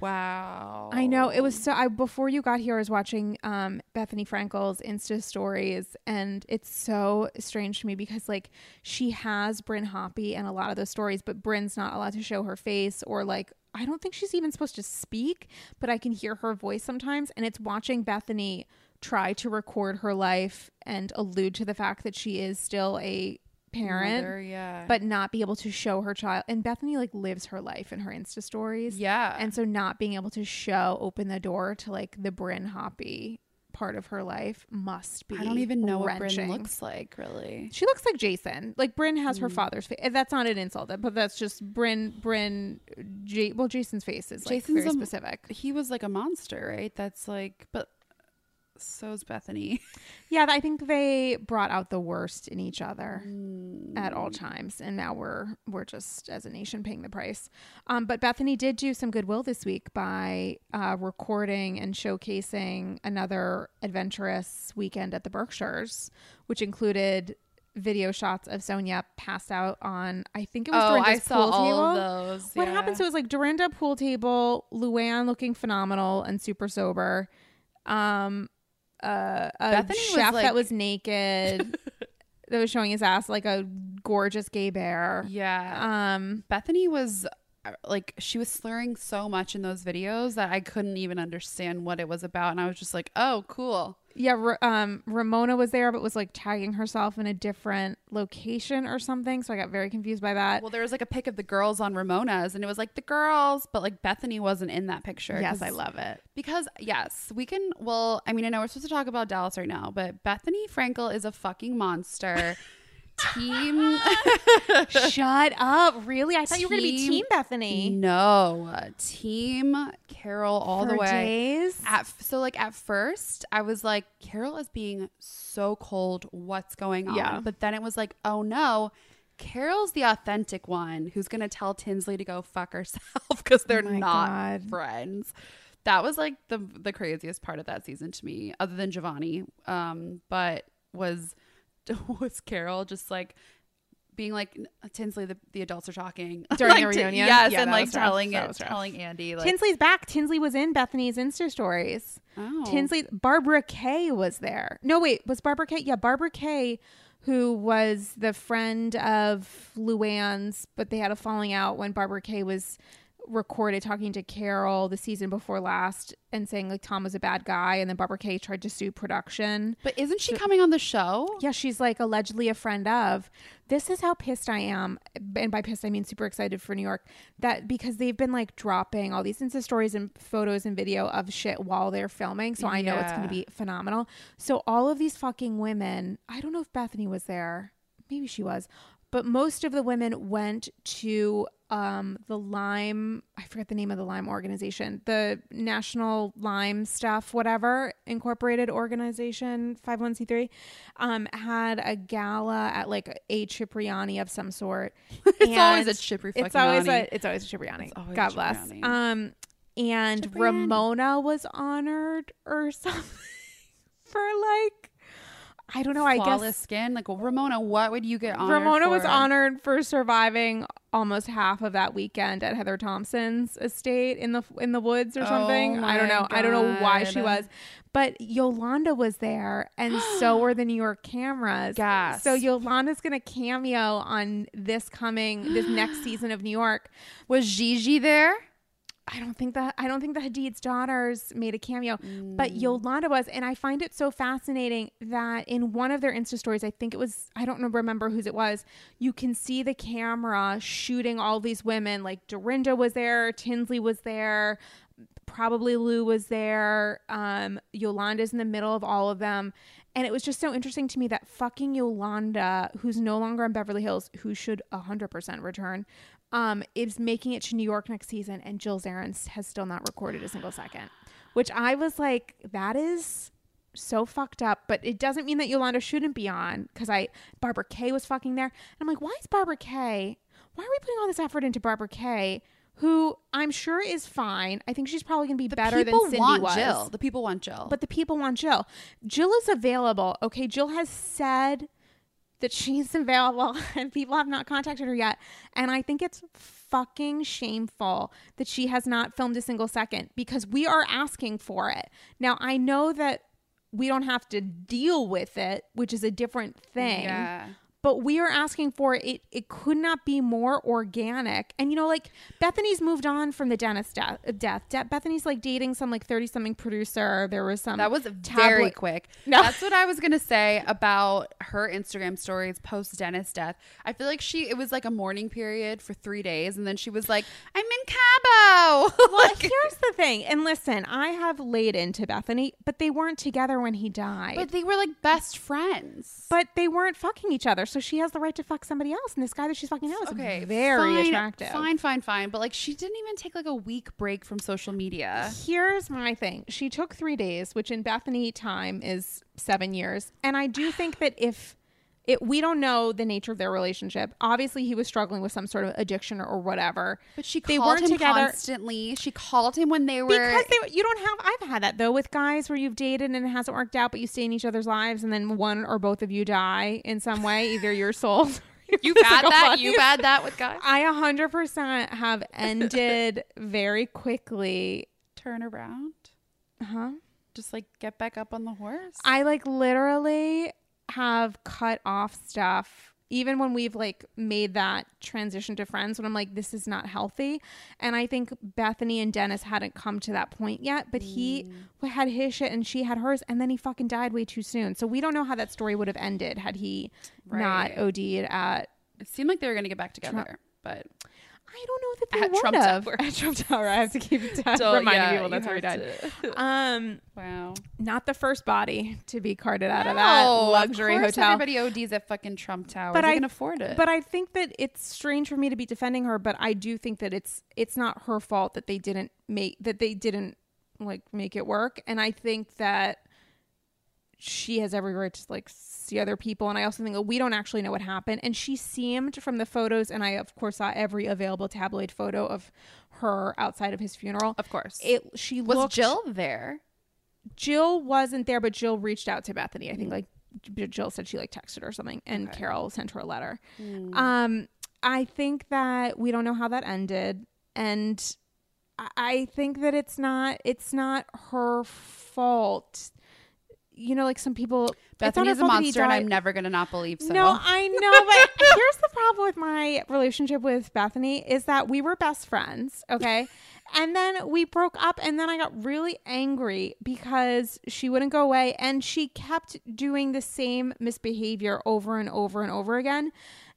Wow. I know it was so. I before you got here, I was watching um, Bethenny Frankel's Insta stories, and it's so strange to me because like she has Bryn Hoppy and a lot of those stories, but Bryn's not allowed to show her face or like. I don't think she's even supposed to speak, but I can hear her voice sometimes, and it's watching Bethenny try to record her life and allude to the fact that she is still a parent Mother, yeah, but not be able to show her child. And Bethenny like lives her life in her Insta stories. yeah, And so not being able to show open the door to like the Bryn Hoppy part of her life must be. I don't even know what wrenching. Bryn looks like really. She looks like Jason. Like Bryn has her Mm. father's face. That's not an insult, but that's just Bryn. Bryn. J- well, Jason's face is like Jason's very a- specific. He was like a monster, right? That's like, but so's Bethenny. (laughs) Yeah, I think they brought out the worst in each other. at all Mm. times and now we're we're just as a nation paying the price um, but bethenny did do some goodwill this week by uh, recording and showcasing another adventurous weekend at the berkshires which included video shots of sonja passed out on i think it was Oh, Dorinda's I saw pool all table of those. what yeah. happened so it was like dorinda pool table luann looking phenomenal and super sober um uh, a Bethenny was, chef like- that was naked (laughs) that was showing his ass like a gorgeous gay bear. Yeah. Um, Bethenny was like she was slurring so much in those videos that I couldn't even understand what it was about, and I was just like, "Oh, cool." yeah, um, Ramona was there, but was like tagging herself in a different location or something. So I got very confused by that. Well, there was like a pic of the girls on Ramona's, and it was like the girls, but like Bethenny wasn't in that picture. Yes, I love it. because yes, we can. Well, I mean, I know we're supposed to talk about Dallas right now, but Bethenny Frankel is a fucking monster. (laughs) Team. (laughs) Shut up! Really? I thought you were gonna be Team- Bethenny. No, Team Carol all the way. days? At, so like at first, I was like, Carol is being so cold. What's going on? Yeah. But then it was like, oh no, Carol's the authentic one who's gonna tell Tinsley to go fuck herself (laughs) because they're Oh not God. friends. That was like the the craziest part of that season to me, other than Giovanni. Um, but was (laughs) was Carol just like being like Tinsley, the, the adults are talking (laughs) During the Like, to- reunion? yes, Yeah, and like telling it, telling Andy like, Tinsley's back. Tinsley was in Bethenny's Insta stories. oh, Tinsley, Barbara Kay was there. No, wait, was Barbara Kay? Yeah, Barbara Kay, who was the friend of Luann's, but they had a falling out when Barbara Kay was recorded talking to Carol the season before last and saying like Tom was a bad guy, and then Barbara Kay tried to sue production. But isn't she coming on the show? Yeah, she's like allegedly a friend of. This is how pissed I am. And by pissed, I mean super excited for New York. That because they've been like dropping all these Insta stories and photos and video of shit while they're filming. So I know it's going to be phenomenal. So all of these fucking women, I don't know if Bethenny was there. Maybe she was. But most of the women went to um, the Lyme, I forget the name of the Lyme organization, the National Lyme Stuff, whatever, incorporated organization, 51c3, um, had a gala at like a Cipriani of some sort. (laughs) It's always a And It's always a, it's always a Cipriani. Always a God bless. Cipriani. Um, and Cipriani. Ramona was honored or (laughs) something for like, I don't know, I Flawless guess skin. Like, well, Ramona, what would you get honored Ramona was honored for surviving almost half of that weekend at Heather Thomson's estate in the in the woods or something. Oh I don't know. I don't know why she was. But Yolanda was there and so (gasps) were the New York cameras. Gasp. So Yolanda's going to cameo on this coming this next season of New York. Was Gigi there? I don't think that I don't think the Hadid's daughters made a cameo, but Mm. Yolanda was, and I find it so fascinating that in one of their Insta stories, I think it was I don't remember whose it was. You can see the camera shooting all these women. Like Dorinda was there, Tinsley was there, probably Lou was there. Um, Yolanda's in the middle of all of them. And it was just so interesting to me that fucking Yolanda, who's no longer in Beverly Hills, who should 100% return, um, is making it to New York next season. And Jill Zarin has still not recorded a single second, which I was like, that is so fucked up. But it doesn't mean that Yolanda shouldn't be on because I, Barbara Kay was fucking there. And I'm like, why is Barbara Kay, why are we putting all this effort into Barbara Kay? Who I'm sure is fine. I think she's probably gonna be The better than Cindy want was. Jill. The people want Jill. But the people want Jill. Jill is available. Okay, Jill has said that she's (laughs) available and (laughs) people have not contacted her yet. And I think it's fucking shameful that she has not filmed a single second because we are asking for it. Now, I know that we don't have to deal with it, which is a different thing yeah. But we are asking for it it could not be more organic and you know like bethenny's moved on from the dentist death, death. De- bethenny's like dating some like 30 something producer there was some That was very quick. (laughs) No. That's what I was gonna say about her Instagram stories post Dennis death. I feel like she it was like a mourning period for three days, and then she was like, "I'm in Cabo." (laughs) well Like- here's the thing and listen i have laid into bethenny but they weren't together when he died but they were like best friends. but they weren't fucking each other so she has the right to fuck somebody else and this guy that she's fucking now is okay, very fine, attractive Fine, fine, fine. But like, she didn't even take like a week break from social media. Here's my thing. She took three days, which in Bethenny time is seven years. And I do think that if it, we don't know the nature of their relationship. Obviously, he was struggling with some sort of addiction or, or whatever. But she They called him together- constantly. She called him when they were because they, you don't have. I've had that though with guys where you've dated and it hasn't worked out, but you stay in each other's lives, and then one or both of you die in some way. Either you're sold. (laughs) You've had that. You've had that with guys. I 100% have ended very quickly. Turn around. Huh? Just like get back up on the horse. I like literally have cut off stuff even when we've like made that transition to friends when I'm like this is not healthy and I think Bethenny and Dennis hadn't come to that point yet but he Mm. had his shit and she had hers and then he fucking died way too soon so we don't know how that story would have ended had he Right. not OD'd at it seemed like they were gonna get back together, but I don't know that they At would Trump have Tower. (laughs) at Trump Tower I have to keep Don't- reminding yeah, people that's where he died to- (laughs) um wow. not the first body to be carted out of that luxury of hotel Everybody ODs at fucking Trump Tower. But they I- can afford it. But I think that it's strange for me to be defending her, but I do think that it's it's not her fault that they didn't make that they didn't like make it work. And I think that she has every right to like see other people. And I also think that we don't actually know what happened. And she seemed from the photos, and I of course saw every available tabloid photo of her outside of his funeral. of course, It she was looked, Jill there. Jill wasn't there, but Jill reached out to Bethenny. I think like Jill said she like texted or something, and Okay. Carol sent her a letter. Mm. Um, I think that we don't know how that ended, and I- I think that it's not it's not her fault. You know, like some people. it's not her Bethenny's a fault that he monster, and. I'm never gonna not believe so. No, I know, but (laughs) here's the problem with my relationship with Bethenny is that we were best friends, okay? And then we broke up and then I got really angry because she wouldn't go away and she kept doing the same misbehavior over and over and over again.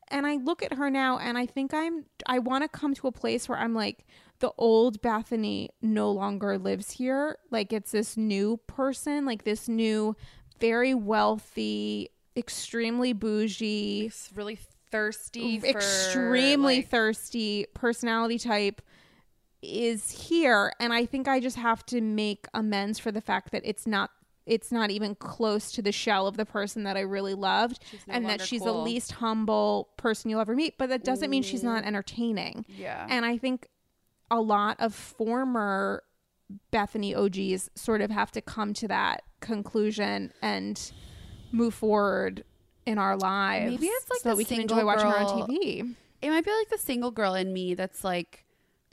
And I look at her now and I think I'm I want to come to a place where I'm like the old Bethenny no longer lives here. Like it's this new person, like this new very wealthy, extremely bougie, He's really thirsty, for, extremely like- thirsty personality type is here and I think I just have to make amends for the fact that it's not it's not even close to the shell of the person that I really loved no and that she's cool. the least humble person you'll ever meet but that doesn't mean she's not mm. entertaining Yeah. and I think a lot of former Bethenny OGs sort of have to come to that conclusion and move forward in our lives. Maybe it's like so that we can enjoy single watching her on TV. it might be like the single girl in me that's like,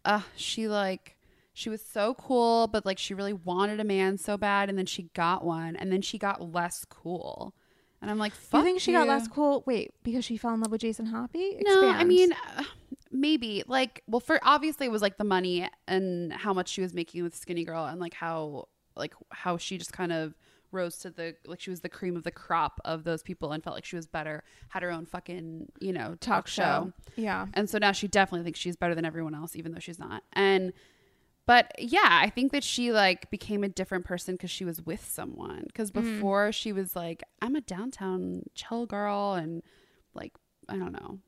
uh, she like she was so cool, but like she really wanted a man so bad, and then she got one, and then she got less cool, and I'm like, fuck you think she got less cool? Wait, because she fell in love with Jason Hoppy? No, I mean, uh, maybe like well, for obviously it was like the money and how much she was making with Skinny Girl, and like how like how she just kind of rose to the like she was the cream of the crop of those people and felt like she was better, had her own fucking you know talk, show. Yeah. And so now she definitely thinks she's better than everyone else, even though she's not. And but yeah, I think that she like became a different person because she was with someone. Because Mm. before she was like, I'm a downtown chill girl, and like I don't know.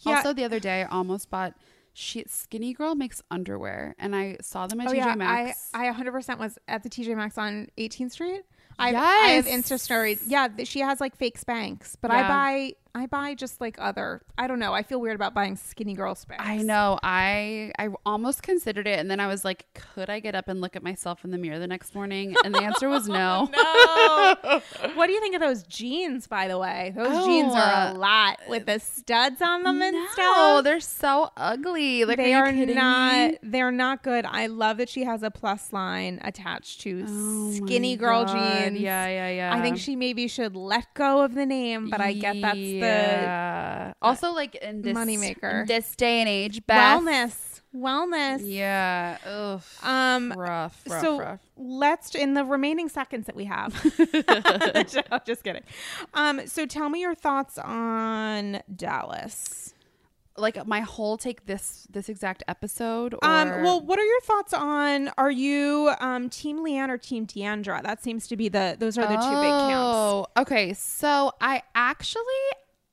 Yeah. Also, the other day, I almost bought. She Skinny Girl makes underwear, and I saw them at Oh TJ yeah, Maxx. I I 100% was at the TJ Maxx on 18th Street. I, I have Insta stories. Yeah, she has like fake Spanx, but Yeah. I buy I buy just like other. I don't know. I feel weird about buying skinny girl Spanx. I know. I I almost considered it, and then I was like, could I get up and look at myself in the mirror the next morning? And the answer was (laughs) no. No. what do you think of those jeans, by the way? Those Oh, jeans are uh, a lot with the studs on them and no, stuff. they're so ugly. Like, they are, are not me? they're not good. I love that she has a plus line attached to Oh skinny girl God. jeans. Yeah, yeah, yeah. I think she maybe should let go of the name, but I get that's Yeah. also like in this moneymaker. this day and age, Beth. wellness. Wellness. Yeah. Ugh. Um rough. Rough. so rough. let's in the remaining seconds that we have. (laughs) (laughs) just kidding. Um, so tell me your thoughts on Dallas. Like my whole take this this exact episode. Or, Um, well, what are your thoughts on? Are you um, Team LeeAnne or Team D'Andra? That seems to be the those are the two big camps. Oh, okay. So I actually,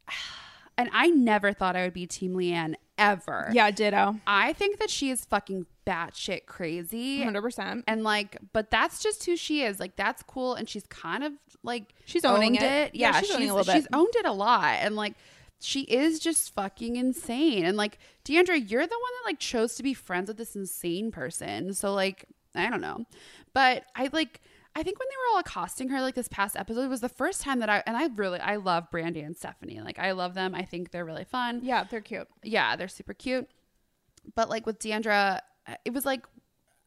(sighs) and I never thought I would be Team LeeAnne ever. Yeah, ditto, I think that she is fucking batshit crazy. hundred percent. And like, but that's just who she is. Like, that's cool. And she's kind of like She's owning owned it. Yeah, Yeah, she's she's, little she's owned it a lot. And like, she is just fucking insane. And like, D'Andra, you're the one that like chose to be friends with this insane person. So like, I don't know. But I like, I think when they were all accosting her like this past episode was the first time that I and I really I love Brandi and Stephanie. Like I love them. I think they're really fun Yeah, they're cute. yeah, they're super cute. But like with D'Andra, uh, it was like,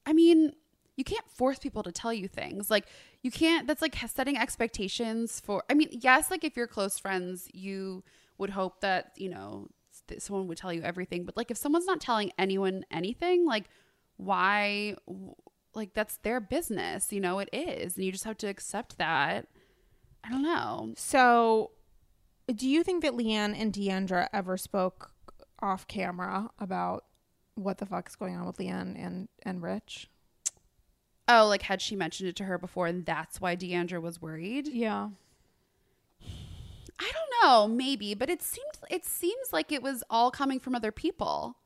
I mean, you can't force people to tell you things. Like you can't. That's like setting expectations for. I mean, yes, like if you're close friends, you would hope that you know th- someone would tell you everything. But like if someone's not telling anyone anything, like why? Like that's their business. You know, it is, and you just have to accept that. I don't know. So, do you think that LeeAnne and D'Andra ever spoke off camera about what the fuck is going on with LeeAnne and and Rich? Oh, like had she mentioned it to her before, and that's why D'Andra was worried? Yeah. I don't know, maybe, but it seems it seems like it was all coming from other people.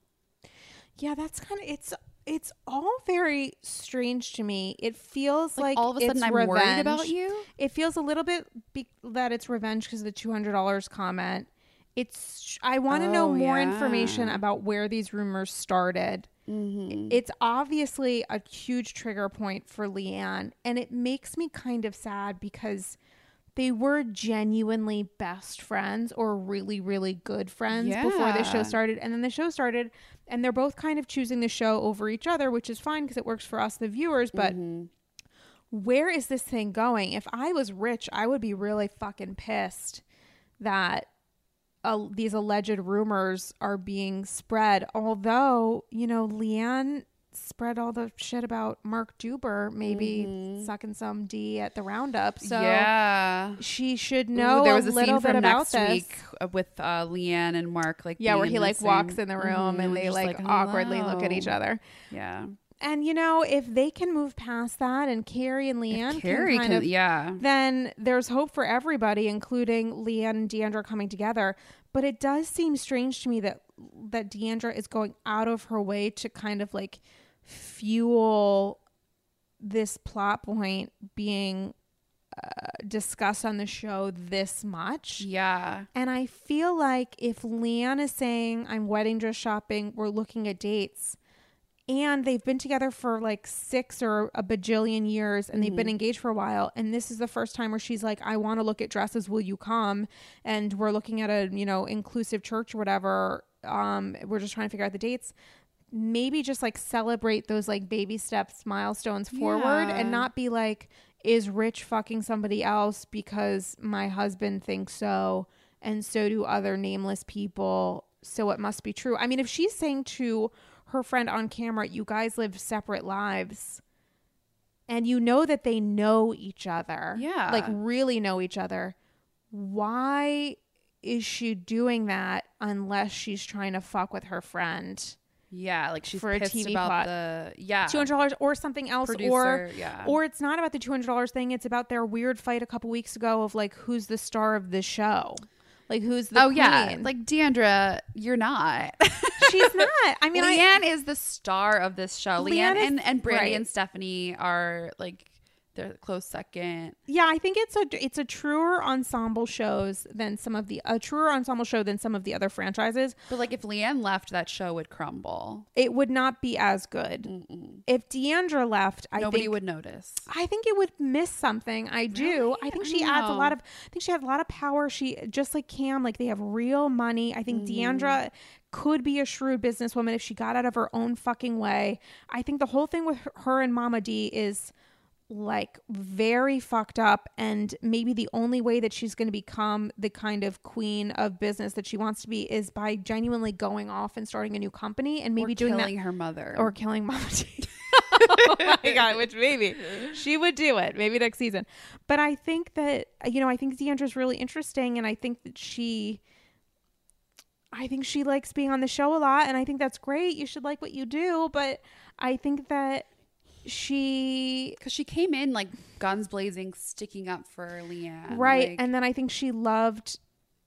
Yeah, that's kind of it's it's all very strange to me. It feels Like, like, all of a sudden, I'm revenge. worried about you. It feels a little bit be- that it's revenge because of the two hundred dollars comment. It's I want to know Oh, more information about where these rumors started. Mm-hmm. It's obviously a huge trigger point for LeeAnne, and it makes me kind of sad because they were genuinely best friends or really, really good friends before the show started. And then the show started, and they're both kind of choosing the show over each other, which is fine because it works for us, the viewers. But Mm-hmm. where is this thing going? If I was rich, I would be really fucking pissed that uh, these alleged rumors are being spread. Although, you know, LeeAnne spread all the shit about Mark Duber maybe sucking some D at the roundup. So yeah. she should Ooh, know there was a a little scene bit from about next this. week uh, with uh, LeeAnne and Mark. Like, Yeah, where he like walks in the room Mhm, and they just like, awkwardly look at each other. Yeah, And you know, if they can move past that and Kary and LeeAnne If Kary can kind can, of yeah, then there's hope for everybody, including LeeAnne and D'Andra coming together. But it does seem strange to me that that D'Andra is going out of her way to kind of like fuel this plot point being uh, discussed on the show this much. yeah, And I feel like if LeeAnne is saying, I'm wedding dress shopping, we're looking at dates, and they've been together for like six or a bajillion years and they've been engaged for a while, and this is the first time where she's like, I want to look at dresses, will you come? And we're looking at a, you know, inclusive church or whatever. Um, we're just trying to figure out the dates. Maybe just like celebrate those like baby steps, milestones forward, Yeah. and not be like, is Rich fucking somebody else because my husband thinks so, and so do other nameless people. So it must be true. I mean, if she's saying to her friend on camera, you guys live separate lives, and you know that they know each other, Yeah. like really know each other, why is she doing that unless she's trying to fuck with her friend? Yeah. Like she's For a pissed TV about the yeah Two hundred dollars or something else, or yeah, or it's not about the two hundred dollars thing. It's about their weird fight a couple weeks ago of like who's the star of the show, like who's the oh yeah, like D'Andra, you're not. (laughs) she's not. I mean, I LeeAnne is the star of this show. LeeAnne LeeAnne, is- and and Brandi right. and Stephanie are like they're close second. yeah, I think it's a it's a truer ensemble shows than some of the a truer ensemble show than some of the other franchises. But like if LeeAnne left, that show would crumble. It would not be as good Mm-mm. if D'Andra left. I Nobody think, would notice. I think it would miss something. I do. Really? I think she don't adds a lot of. I think she has a lot of power. She just like Cam, like they have real money. I think Mm-hmm. D'Andra could be a shrewd businesswoman if she got out of her own fucking way. I think the whole thing with her- her and Mama D is like very fucked up and maybe the only way that she's going to become the kind of queen of business that she wants to be is by genuinely going off and starting a new company and maybe or doing that killing her mother. or killing Mama (laughs) oh my god, which maybe she would do it, maybe next season. But I think that you know, I think D'Andra's really interesting, and I think that she, I think she likes being on the show a lot, and I think that's great. You should like what you do, but I think that she because she came in like guns blazing, sticking up for LeeAnne. right, like- and then I think she loved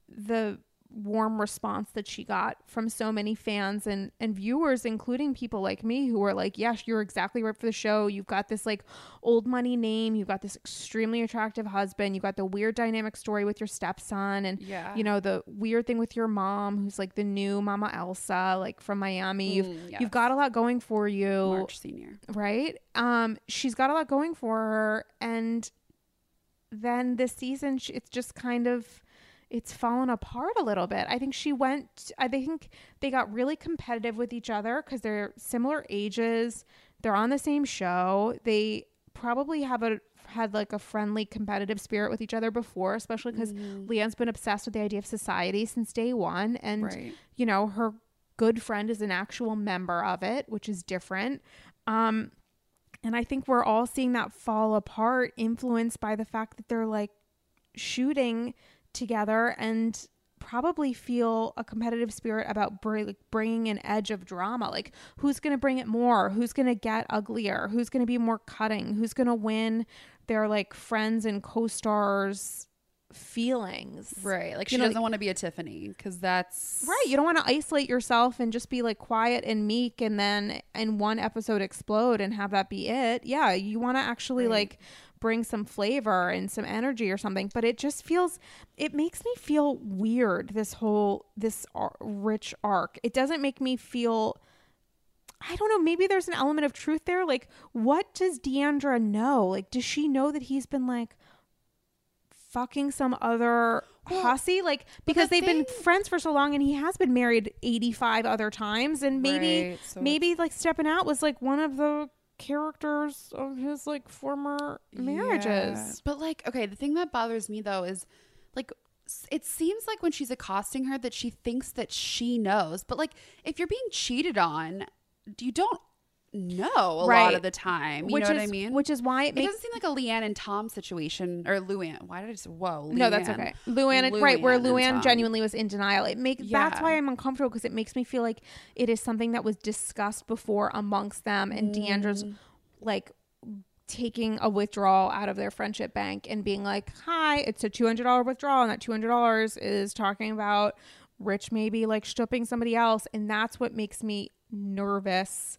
the warm response that she got from so many fans and and viewers including people like me who were like yes you're exactly right for the show. You've got this like old money name. You've got this extremely attractive husband. You've got the weird dynamic story with your stepson and yeah, you know the weird thing with your mom who's like the new mama elsa like from miami. You've Mm, yes. you've got a lot going for you. March senior. right? Um, she's got a lot going for her, and then this season, it's just kind of it's fallen apart a little bit. I think she went. I think they got really competitive with each other because they're similar ages. They're on the same show. They probably have a had like a friendly competitive spirit with each other before, especially because LeeAnne's been obsessed with the idea of society since day one, and Right. you know her good friend is an actual member of it, which is different. Um, and I think we're all seeing that fall apart, influenced by the fact that they're like shooting together and probably feel a competitive spirit about br- like bringing an edge of drama. Like, who's going to bring it more? Who's going to get uglier? Who's going to be more cutting? Who's going to win their like friends and co stars feelings? Right. Like You she know, doesn't want to be a Tiffany because that's Right. You don't want to isolate yourself and just be like quiet and meek and then in one episode explode and have that be it. Yeah. You want to actually Right. like bring some flavor and some energy or something. But it just feels, it makes me feel weird, this whole, this rich arc. It doesn't make me feel. I don't know. Maybe there's an element of truth there. Like, what does D'Andra know? Like, does she know that he's been like fucking some other Well, hussy? Like, because the they've been friends for so long and he has been married 85 other times. And maybe, Right, so maybe like stepping out was like one of the characters of his like former marriages. Yeah. But like, okay, the thing that bothers me though is like it seems like when she's accosting her that she thinks that she knows. But like if you're being cheated on, you don't know a lot of the time. You which know is what I mean? which is why it it makes doesn't seem like a LeeAnne and Tom situation or Luann. Why did I just whoa? No, that's okay. Luann, right, where Luann Luann genuinely was in denial. It makes that's why I'm uncomfortable because it makes me feel like it is something that was discussed before amongst them, and D'Andra's Mm. like taking a withdrawal out of their friendship bank and being like, "Hi, it's a two hundred dollar withdrawal, and that two hundred dollars is talking about Rich maybe like stripping somebody else, and that's what makes me nervous."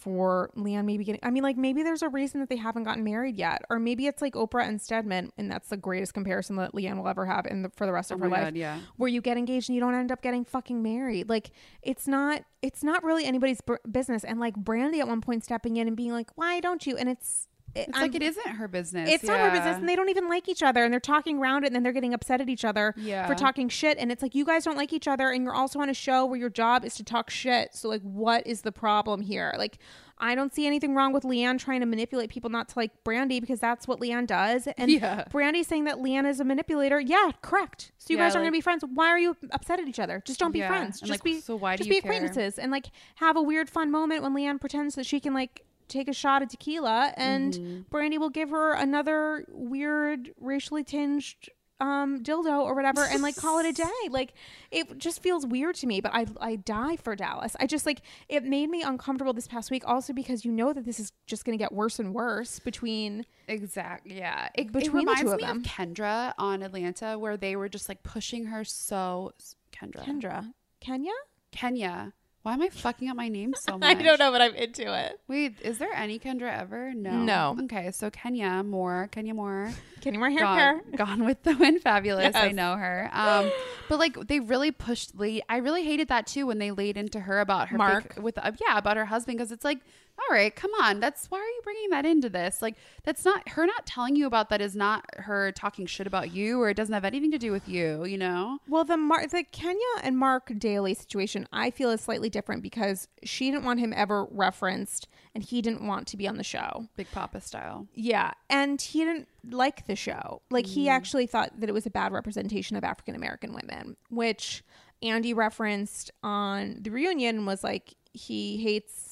For Leon maybe getting, I mean, like maybe there's a reason that they haven't gotten married yet, or maybe it's like Oprah and Stedman, and that's the greatest comparison that LeeAnne will ever have in the, for the rest Oh of my her life God, yeah. where you get engaged and you don't end up getting fucking married. Like it's not it's not really anybody's br- business. And like Brandi at one point stepping in and being like, "Why don't you?" And it's it, Eh, it's I'm- like it isn't her business. It's not her business, and they don't even like each other, and they're talking around it, and then they're getting upset at each other Yeah. for talking shit. And it's like you guys don't like each other, and you're also on a show where your job is to talk shit. So like, what is the problem here? Like, I don't see anything wrong with LeeAnne trying to manipulate people not to like Brandi because that's what LeeAnne does. And Yeah. Brandi saying that LeeAnne is a manipulator. Yeah, correct. So you Yeah, guys aren't like- gonna be friends. Why are you upset at each other? Just don't be friends. And, Just like, be so why do just you be care? acquaintances and like have a weird fun moment when LeeAnne pretends that she can like take a shot of tequila and Mm-hmm. Brandi will give her another weird racially tinged um dildo or whatever and like call it a day (laughs) like it just feels weird to me but i i die for dallas i just like it made me uncomfortable this past week also because you know that this is just going to get worse and worse between Exactly. Yeah. It, it Between the two of me them. of Kendra on Atlanta, where they were just like pushing her so. Kendra. kendra kenya Kenya. Why am I fucking up my name so much? (laughs) i don't know but i'm into it Wait, is there any Kendra ever? No. No. Okay, so Kenya Moore, Kenya Moore, (laughs) kenya Moore hair gone, care (laughs) gone with the wind, fabulous. I know her. Um, (gasps) but like they really pushed Lee. I really hated that too when they laid into her about her Mark. with uh, yeah about her husband because it's like, all right, come on, that's why are you bringing that into this? Like that's not her not telling you about that is not her talking shit about you or it doesn't have anything to do with you. You know. Well, the Mar- the Kenya and Marc Daly situation, I feel is slightly different because she didn't want him ever referenced, and he didn't want to be on the show. Big Papa style. Yeah, and he didn't like the show. Like he mm. actually thought that it was a bad representation of African American women, which Andy referenced on the reunion was like he hates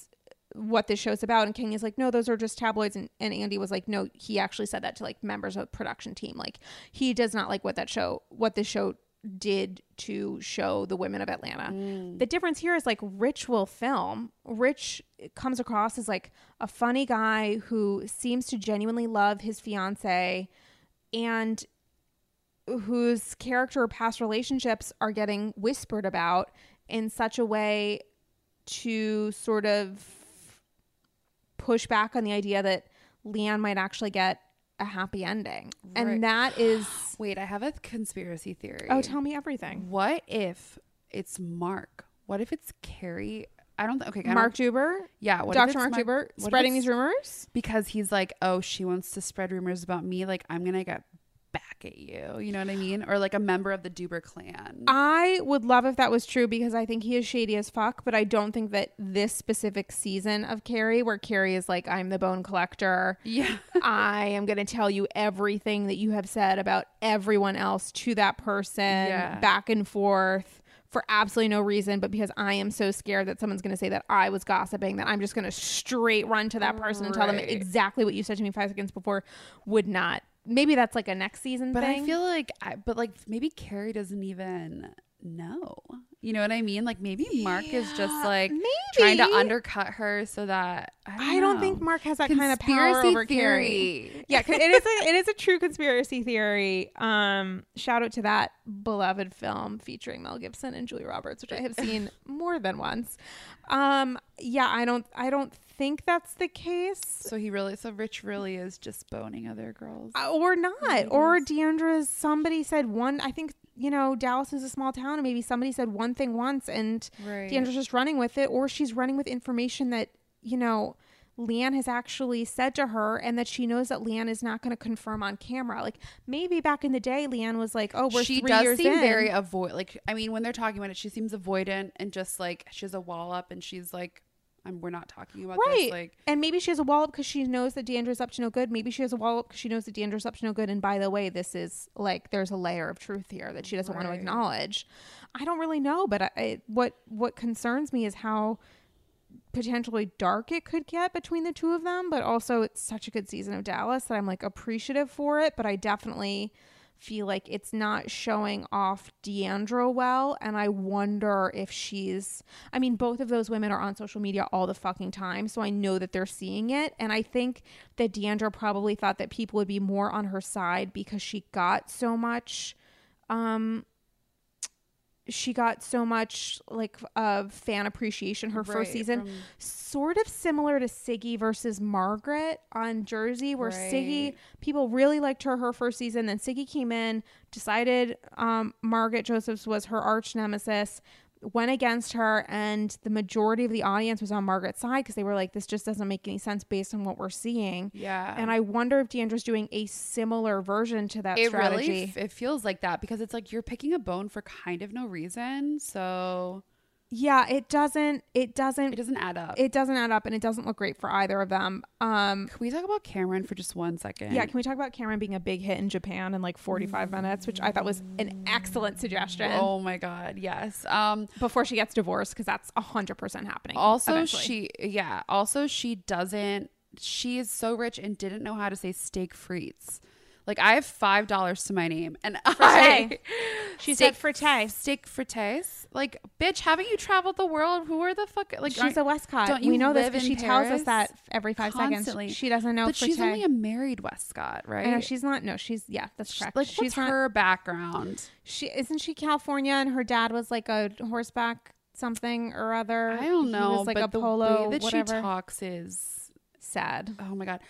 what this show's about and King is like no those are just tabloids and, and Andy was like no he actually said that to like members of the production team like he does not like what that show what this show did to show the women of Atlanta. Mm. The difference here is like Rich will film. Rich comes across as like a funny guy who seems to genuinely love his fiance and whose character or past relationships are getting whispered about in such a way to sort of push back on the idea that LeeAnne might actually get a happy ending. Right. And that is (gasps) Wait, I have a conspiracy theory. oh tell me everything. What if it's Mark? What if it's Kary? I don't. Okay, I don't- Mark Juber, Yeah, what if Dr. it's Mark Mar- Juber, spreading these rumors. because he's like, oh, she wants to spread rumors about me. Like I'm gonna get back at you. You know what I mean? Or like a member of the Duber clan. I would love if that was true because I think he is shady as fuck, but I don't think that this specific season of Kary, where Kary is like, I'm the bone collector. yeah. (laughs) I am going to tell you everything that you have said about everyone else to that person, Yeah. back and forth for absolutely no reason, but because I am so scared that someone's going to say that I was gossiping, that I'm just going to straight run to that person and tell them exactly what you said to me five seconds before. Would not. Maybe that's like a next season But thing. I feel like, I, but like maybe Kary doesn't even know. You know what I mean? Like maybe Mark is just Yeah, like trying to undercut her so that I don't, I don't think Mark has that kind of power Conspiracy over Kary. theory. Yeah, 'cause it is a it is a true conspiracy theory. Um, shout out to that beloved film featuring Mel Gibson and Julia Roberts, which I have seen more than once. Um, yeah, I don't I don't think that's the case. So he really, so Rich really is just boning other girls. Uh, or not or d'andra's somebody said one i think you know dallas is a small town and maybe somebody said one thing once and Right. d'andra's just running with it or she's running with information that you know leeanne has actually said to her and that she knows that leeanne is not going to confirm on camera like maybe back in the day leeanne was like oh we're she three does years seem in. very avoid. Like I mean, when they're talking about it, she seems avoidant and just like she has a wall up, and she's like, I'm, we're not talking about Right. this. Like, And maybe she has a wall up because she knows that D'Andra's up to no good. Maybe she has a wall up because she knows that D'Andra's up to no good. And by the way, this is like there's a layer of truth here that she doesn't want to acknowledge. I don't really know, but I, I, what what concerns me is how potentially dark it could get between the two of them. But also, it's such a good season of Dallas that I'm like appreciative for it. But I definitely feel like it's not showing off D'Andra well. And I wonder if she's, I mean, both of those women are on social media all the fucking time. So I know that they're seeing it. And I think that D'Andra probably thought that people would be more on her side because she got so much, um, she got so much like of fan appreciation her right, first season. from- sort of similar to Siggy versus Margaret on Jersey, where Siggy people really liked her her first season. Then Siggy came in, decided um, Margaret Josephs was her arch nemesis, went against her, and the majority of the audience was on Margaret's side because they were like, "This just doesn't make any sense based on what we're seeing." yeah. And I wonder if D'Andra's doing a similar version to that it strategy. really f- it feels like that because it's like you're picking a bone for kind of no reason. So yeah, it doesn't. It doesn't. it doesn't add up. It doesn't add up, and it doesn't look great for either of them. Um, Can we talk about Kameron for just one second? Yeah, can we talk about Kameron being a big hit in Japan in like 45 minutes, which I thought was an excellent suggestion Oh my god, yes. Um before she gets divorced because that's 100% happening. also eventually. she yeah, also she doesn't she is so rich and didn't know how to say steak frites. Like I have five dollars to my name and (laughs) I She steak, said frite. Steak frites? Like, bitch, haven't you traveled the world? Who are the fuck like She's a Westcott. don't We you know this because she tells us that every five Constantly. seconds. She doesn't know But she's only a married Westcott, right? I know she's not. No, she's yeah, that's correct. like she's not. her background? She isn't she California, and her dad was like a horseback something or other. I don't He know, was like but a the polo way that whatever. she talks is Sad. oh my god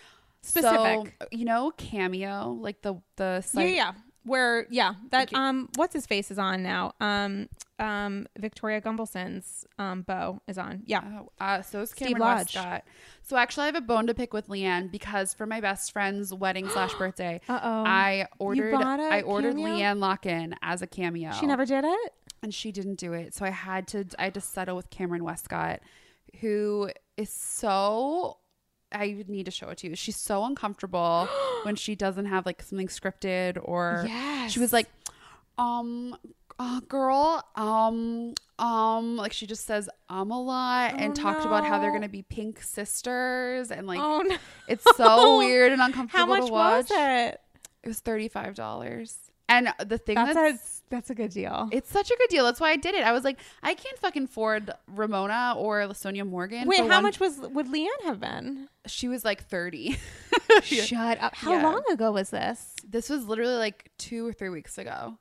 Specific. So, you know, cameo like the the Yeah, site. yeah, yeah. Where yeah, that um what's his face is on now. Um um Victoria Gunvalson's um bow is on. Yeah. Oh, uh, so is Steve Kameron Lodge. Westcott. So actually, I have a bone to pick with LeeAnne because for my best friend's wedding slash (gasps) birthday, Uh-oh. I ordered I ordered cameo? LeeAnne Locken as a cameo. She never did it? and she didn't do it. So I had to I had to settle with Kameron Westcott, who is so I need to show it to you. She's so uncomfortable (gasps) when she doesn't have like something scripted or Yes. she was like, um uh, girl, um, um, like she just says um a lot and Oh, talked about how they're gonna be pink sisters and like oh no. it's so (laughs) weird and uncomfortable How much to watch. was it? It was thirty five dollars. And the thing That's that's, a that's a good deal. it's such a good deal. That's why I did it. I was like, I can't fucking afford Ramona or Sonja Morgan. Wait, how one- much was would LeeAnne have been? She was like 30. (laughs) Shut up. How Yeah. long ago was this? this was literally like two or three weeks ago.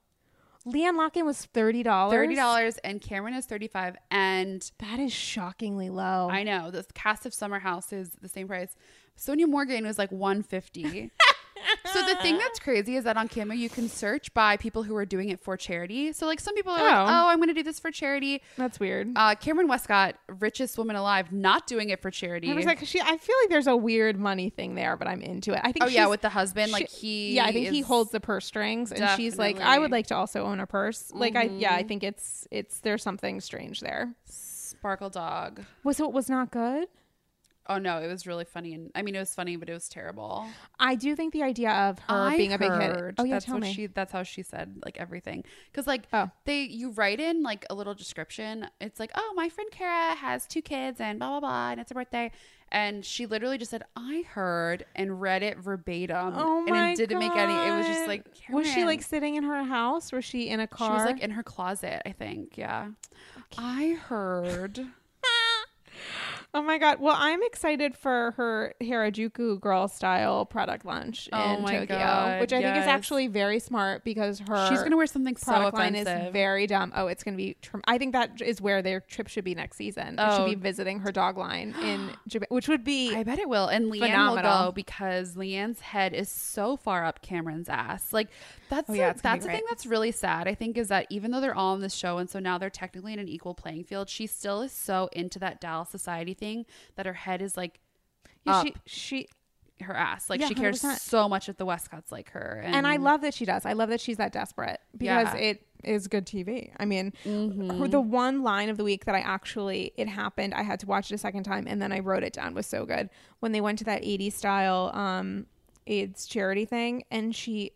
LeeAnne Locken was thirty dollars. $30 and Kameron is 35 And That is shockingly low. I know the cast of Summer House is the same price. Sonja Morgan was like 150 (laughs) So the thing that's crazy is that on Cameo you can search by people who are doing it for charity. So like some people are like, Oh. "Oh, I'm going to do this for charity." That's weird. Uh, Kameron Westcott, richest woman alive, not doing it for charity. I was like, she. I feel like there's a weird money thing there, but I'm into it. I think. oh yeah, with the husband, like he. yeah, I think he holds the purse strings, and she's like, I would like to also own a purse. Like, I yeah, Mm-hmm. I think it's it's there's something strange there. Sparkle Dog. Was it was not good? Oh no, it was really funny, and I mean it was funny, but it was terrible. I do think the idea of her I being a big hit. Oh yeah, that's tell what me. she. That's how she said like everything. Because like Oh. they, you write in like a little description. It's like, oh, my friend Kara has two kids and blah blah blah, and it's her birthday. And she literally just said, "I heard," and read it verbatim. oh my and it didn't make any. It was just God. like, was she like sitting in her house? Was she in a car? She was like in her closet, I think. Yeah. I heard. (laughs) Oh my god! Well, I'm excited for her Harajuku girl style product launch Oh in Tokyo, God, which I think is actually very smart because her She's gonna wear something so product line offensive. is very dumb. Oh, it's gonna be. I think that is where their trip should be next season. Oh. It should Oh. be visiting her dog line in (gasps) Japan, which would be. I bet it will. And LeeAnne will go because LeeAnne's head is so far up Kameron's ass. Like that's Oh, the- yeah, gonna that's the thing that's really sad. I think is that even though they're all on this show and so now they're technically in an equal playing field, she still is so into that Dallas society thing that her head is like Yeah, up she she her ass. Like Yeah, she cares 100%. so much if the Westcotts like her. And, and I love that she does. I love that she's that desperate because Yeah. it is good TV. I mean, Mm-hmm. the one line of the week that I actually it happened, I had to watch it a second time and then I wrote it down was so good. When they went to that 80s style um AIDS charity thing and she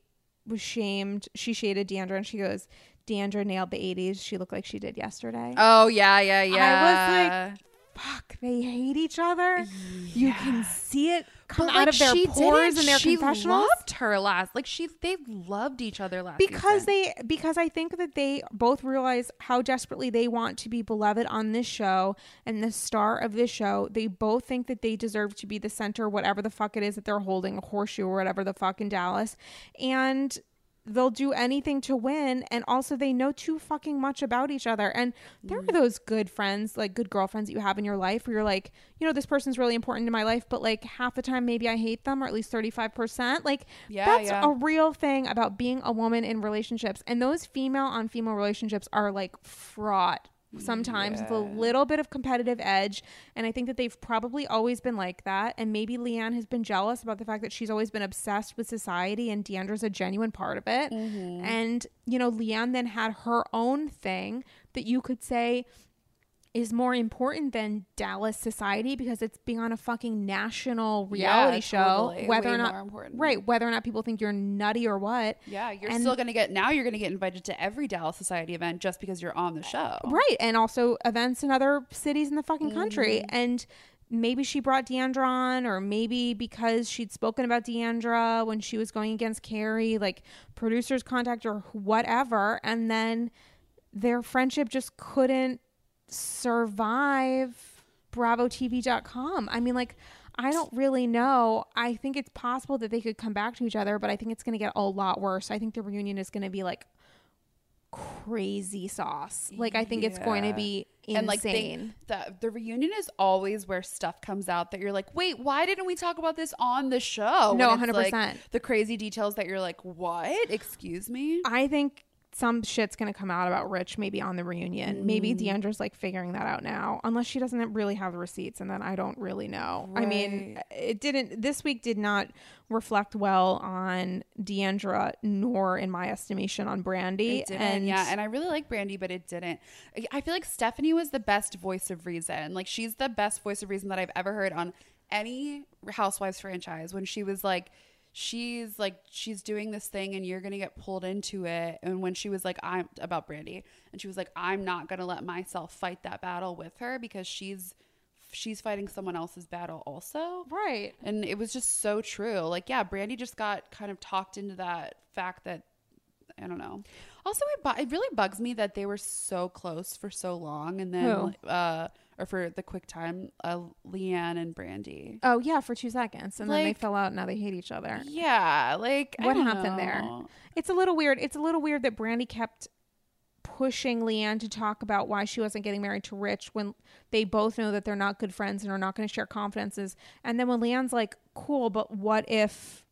was shamed, she shaded Deandra and she goes, Deandra nailed the 80s. She looked like she did yesterday. Oh yeah, yeah, yeah. I was like, Fuck, they hate each other. You can see it come But, out like, of their pores and their she confessionals. loved her last. Like she, they loved each other last. because season. they because I think that they both realize how desperately they want to be beloved on this show and the star of this show. They both think that they deserve to be the center, whatever the fuck it is that they're holding, a horseshoe or whatever the fuck in Dallas. And they'll do anything to win and also they know too fucking much about each other and there Mm. are those good friends like good girlfriends that you have in your life where you're like you know this person's really important to my life but like half the time maybe i hate them or at least 35% like Yeah, that's yeah. a real thing about being a woman in relationships and those female on female relationships are like fraught sometimes with a little bit of competitive edge and i think that they've probably always been like that and maybe leeanne has been jealous about the fact that she's always been obsessed with society and d'andra's a genuine part of it. Mm-hmm. And you know leeanne then had her own thing that you could say is more important than Dallas society because it's being on a fucking national reality Yeah, show. totally. Whether Way or not right, whether or not people think you're nutty or what. yeah, you're and- still gonna get now. You're gonna get invited to every Dallas Society event just because you're on the show. Right. And also events in other cities in the fucking country. Mm-hmm. And maybe she brought D'Andra on, or maybe because she'd spoken about D'Andra when she was going against Kary, like producers contact or whatever. And then their friendship just couldn't survive BravoTV.com. I mean, like, I don't really know. I think it's possible that they could come back to each other, but I think it's going to get a lot worse. I think the reunion is going to be like crazy sauce. Like, I think it's going to be insane. And like they, the the reunion is always where stuff comes out that you're like, wait, why didn't we talk about this on the show? No, When it's, like, 100%. the crazy details that you're like, what? Excuse me. I think some shit's gonna come out about Rich maybe on the reunion. Maybe Mm. D'Andra's like figuring that out now, unless she doesn't really have the receipts, and then I don't really know. I mean, it didn't. This week did not reflect well on D'Andra, nor in my estimation on Brandi. And yeah, and I really like Brandi, but it didn't. I feel like Stephanie was the best voice of reason. Like she's the best voice of reason that I've ever heard on any Housewives franchise. When she was like, she's like, she's doing this thing, and you're gonna get pulled into it. And when she was like, I'm about Brandi, and she was like, I'm not gonna let myself fight that battle with her because she's she's fighting someone else's battle also. right. And it was just so true. Like, yeah, Brandi just got kind of talked into that fact that I don't know. Also, it, bu- it really bugs me that they were so close for so long, and then uh, or for the quick time, uh, LeeAnne and Brandi. Oh yeah, for two seconds, and then they Like- fell out. and Now they hate each other. Yeah, like I what don't happened there? know. It's a little weird. It's a little weird that Brandi kept pushing LeeAnne to talk about why she wasn't getting married to Rich when they both know that they're not good friends and are not going to share confidences. And then when LeeAnne's like, "Cool, but what if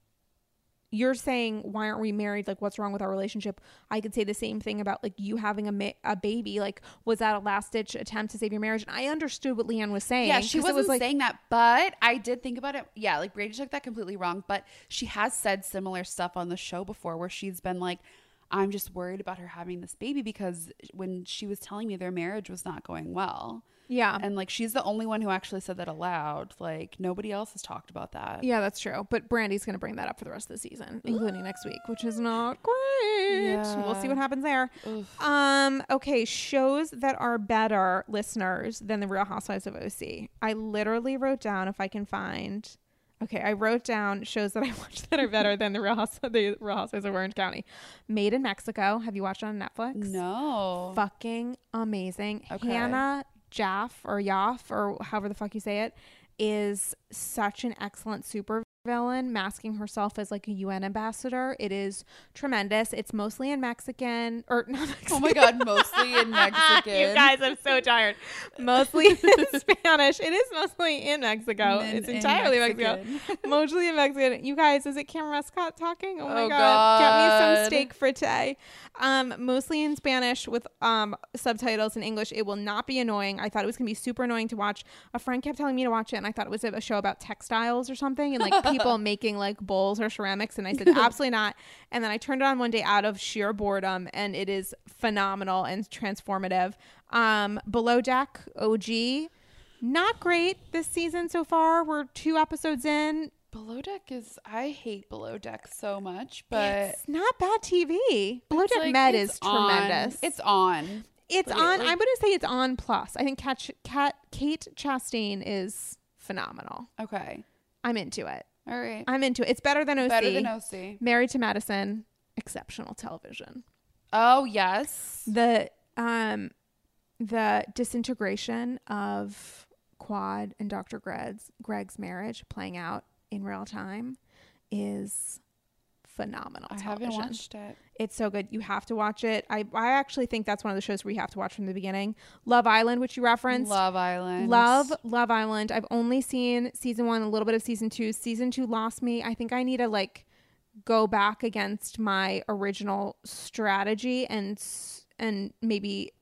you're saying why aren't we married? Like, what's wrong with our relationship?" I could say the same thing about like you having a ma- a baby. Like, was that a last ditch attempt to save your marriage? And I understood what LeeAnne was saying. Yeah, she wasn't was like, saying that, but I did think about it. Yeah, like Brandi took that completely wrong, but she has said similar stuff on the show before where she's been like, I'm just worried about her having this baby because when she was telling me their marriage was not going well. Yeah, And like she's the only one who actually said that aloud. Like nobody else has talked about that. Yeah, that's true. But Brandi's going to bring that up for the rest of the season, including next week, which is not great. Yeah. We'll see what happens there. Um, okay, shows that are better listeners than the Real Housewives of OC. I literally wrote down if I can find. Okay, I wrote down shows that I (laughs) watched that are better than the Real House the Real Housewives of Orange County. Made in Mexico. Have you watched it on Netflix? No. fucking amazing. Okay. Hannah Jaff or Yaff or however the fuck you say it is such an excellent super villain masking herself as like a UN ambassador. It is tremendous. It's mostly in Mexican or not Mexican. Oh my god, mostly in (laughs) Mexican. you guys, I'm so tired. Mostly in (laughs) Spanish. It is mostly in Mexico. In- it's entirely Mexico. Mexican. (laughs) mostly in Mexican. You guys, is it Kameron Westcott talking? Oh my Oh, god. Get me some God. steak frite. Um, mostly in Spanish with um subtitles in English. It will not be annoying. I thought it was gonna be super annoying to watch. A friend kept telling me to watch it, and I thought it was a show about textiles or something, and like people (laughs) making like bowls or ceramics, and I said (laughs) absolutely not. And then I turned it on one day out of sheer boredom, and it is phenomenal and transformative. Um, Below Deck OG, not great this season so far. We're two episodes in. Below Deck is I hate Below Deck so much, but it's not bad TV. Below Deck like- Med is on. tremendous. It's on. It's on. I'm going to say it's on plus. I think Kat, Kat, Kate Chastain is phenomenal. Okay. I'm into it. All right. I'm into it. It's better than OC. Better than OC. Married to Medicine, exceptional television. Oh yes. The um, the disintegration of Quad and Dr. Greg's Greg's marriage playing out in real time is phenomenal. I haven't watched it. It's so good. You have to watch it. I, I actually think that's one of the shows where you have to watch from the beginning. Love Island, which you referenced. Love Island. Love Love Island. I've only seen season one, a little bit of season two. Season two lost me. I think I need to like go back against my original strategy and and maybe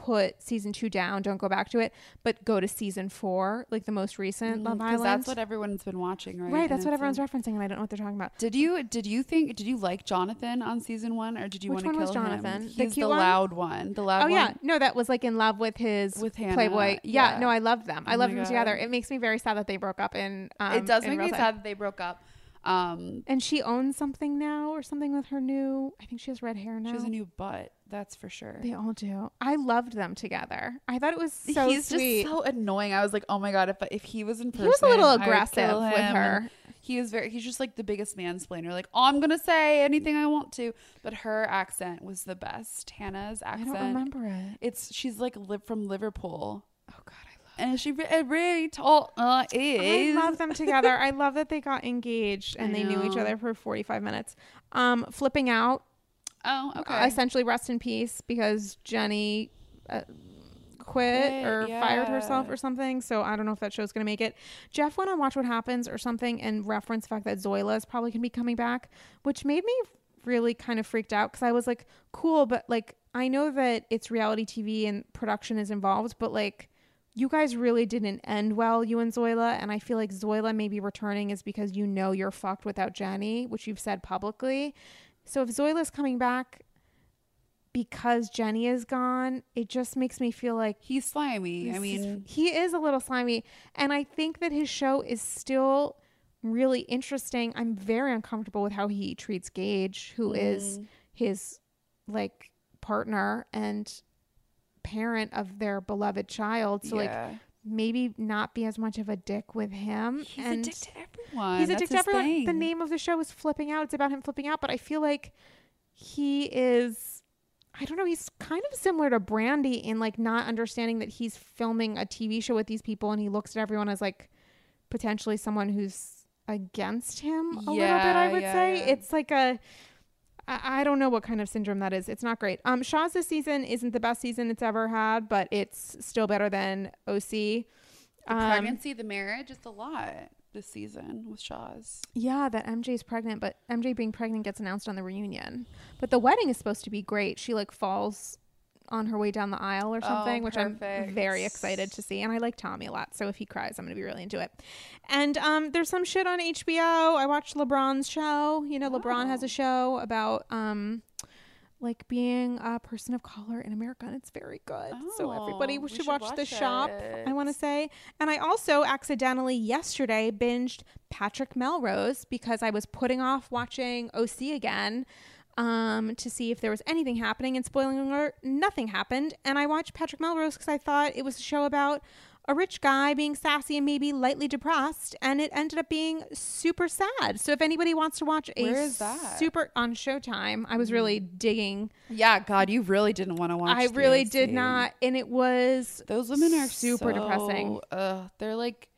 put season two down. Don't go back to it, but go to season four, like the most recent Love Island. Mm, that's what everyone's been watching, right? right. And That's what everyone's in- referencing, and I don't know what they're talking about. Did you did you think did you like Jonathan on season one or did you Which want to kill Jonathan? him? The He's the one? loud one. The loud Oh one. yeah, no, that was like in love with his With Hannah, Playboy. Yeah, yeah. no, I love them. I Oh love them God. together. It makes me very sad that they broke up. In um, it does make me sad that they broke up. Um, And she owns something now, or something with her new. I think she has red hair now. she has a new butt. That's for sure. They all do. I loved them together. I thought it was so He's sweet. just so annoying. I was like, oh my god, if if he was in person, he was a little aggressive with her. He is very. He's just like the biggest mansplainer. Like, oh, I'm gonna say anything I want to, but her accent was the best. Hannah's accent. I don't remember it. It's she's like live from Liverpool, Oh God. And she re- really tall uh, I love them together. I love that they got (laughs) engaged and I they knew each other for 45 minutes. Um, flipping out, Oh, uh, okay. essentially rest in peace because Jenny uh, quit Quit, or fired herself or something. So I don't know if that show's going to make it. Jeff went on Watch What Happens or something and referenced the fact that Zoila is probably going to be coming back, which made me really kind of freaked out because I was like, cool, but like, I know that it's reality TV and production is involved, but like, you guys really didn't end well, you and Zoila. And I feel like Zoila maybe returning is because you know you're fucked without Jenny, which you've said publicly. So if Zoila's coming back because Jenny is gone, it just makes me feel like He's slimy. I mean, he is a little slimy. And I think that his show is still really interesting. I'm very uncomfortable with how he treats Gage, who is Mm. his like partner and parent of their beloved child. So like maybe not be as much of a dick with him. he's and a dick to everyone. He's a That's dick to everyone. The name of the show is Flipping Out. It's about him flipping out, but I feel like he is I don't know, he's kind of similar to Brandi in like not understanding that he's filming a TV show with these people and he looks at everyone as like potentially someone who's against him a little bit, I would yeah, say. yeah. It's like a I I don't know what kind of syndrome that is. It's not great. Um, Shahs this season isn't the best season it's ever had, but it's still better than OC. The Um, pregnancy, the marriage, it's a lot this season with Shahs. Yeah, that MJ's pregnant, but MJ being pregnant gets announced on the reunion. But the wedding is supposed to be great. She like falls on her way down the aisle or Oh, something, which I'm very excited to see. And I like Tommy a lot, so if he cries, I'm gonna be really into it. And um, there's some shit on HBO. I watched LeBron's show. You know, LeBron has Oh. a show about um, like being a person of color in America, and it's very good. so everybody Oh, should, should watch, The watch Shop. I want to say, and I also accidentally yesterday binged Patrick Melrose because I was putting off watching OC again um, to see if there was anything happening. And spoiling alert, nothing happened. And I watched Patrick Melrose because I thought it was a show about a rich guy being sassy and maybe lightly depressed, and it ended up being super sad. So if anybody wants to watch a Where is that? super on Showtime, I was really digging. Yeah, God, you really didn't want to watch. I really did not, and it was Those women are super so- depressing. Uh, they're like,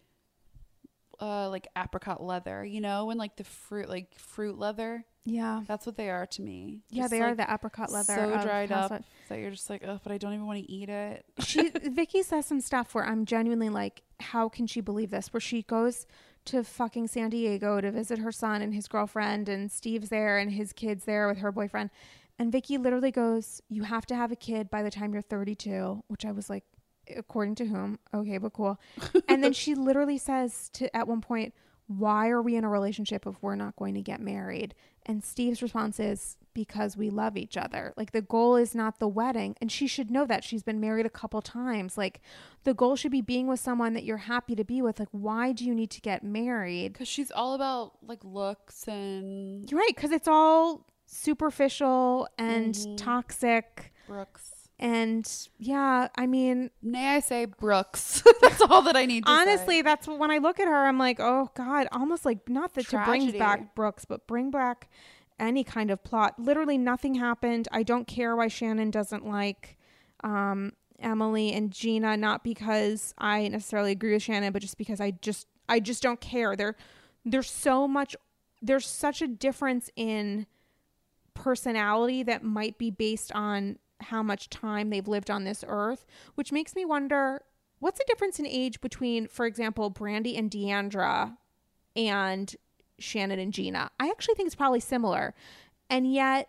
uh, like apricot leather, you know, and like the fruit, like fruit leather. Yeah. That's what they are to me. Yeah, Just, they are the apricot leather. So of dried up that you're just like, oh, but I don't even want to eat it. (laughs) She Vicki says some stuff where I'm genuinely like, how can she believe this? Where she goes to fucking San Diego to visit her son and his girlfriend, and Steve's there and his kids there with her boyfriend, and Vicki literally goes, "You have to have a kid by the time you're 32," which I was like, according to whom? Okay, but cool. (laughs) and then she literally says to at one point. Why are we in a relationship if we're not going to get married? And Steve's response is, because we love each other. Like the goal is not the wedding. And she should know that. She's been married a couple times. Like the goal should be being with someone that you're happy to be with. Like, why do you need to get married? Because she's all about like looks and You're right. Because it's all superficial and Mhm. toxic. Brooks. And yeah, I mean, May I say Brooks? (laughs) That's all that I need to honestly, say. that's when I look at her, I'm like, oh God, almost like not that to bring back Brooks, but bring back any kind of plot. Literally nothing happened. I don't care why Shannon doesn't like um, Emily and Gina, not because I necessarily agree with Shannon, but just because I just I just don't care. There there's so much there's such a difference in personality that might be based on how much time they've lived on this earth, which makes me wonder what's the difference in age between, for example, Brandi and D'Andra and Shannon and Gina? I actually think it's probably similar. And yet,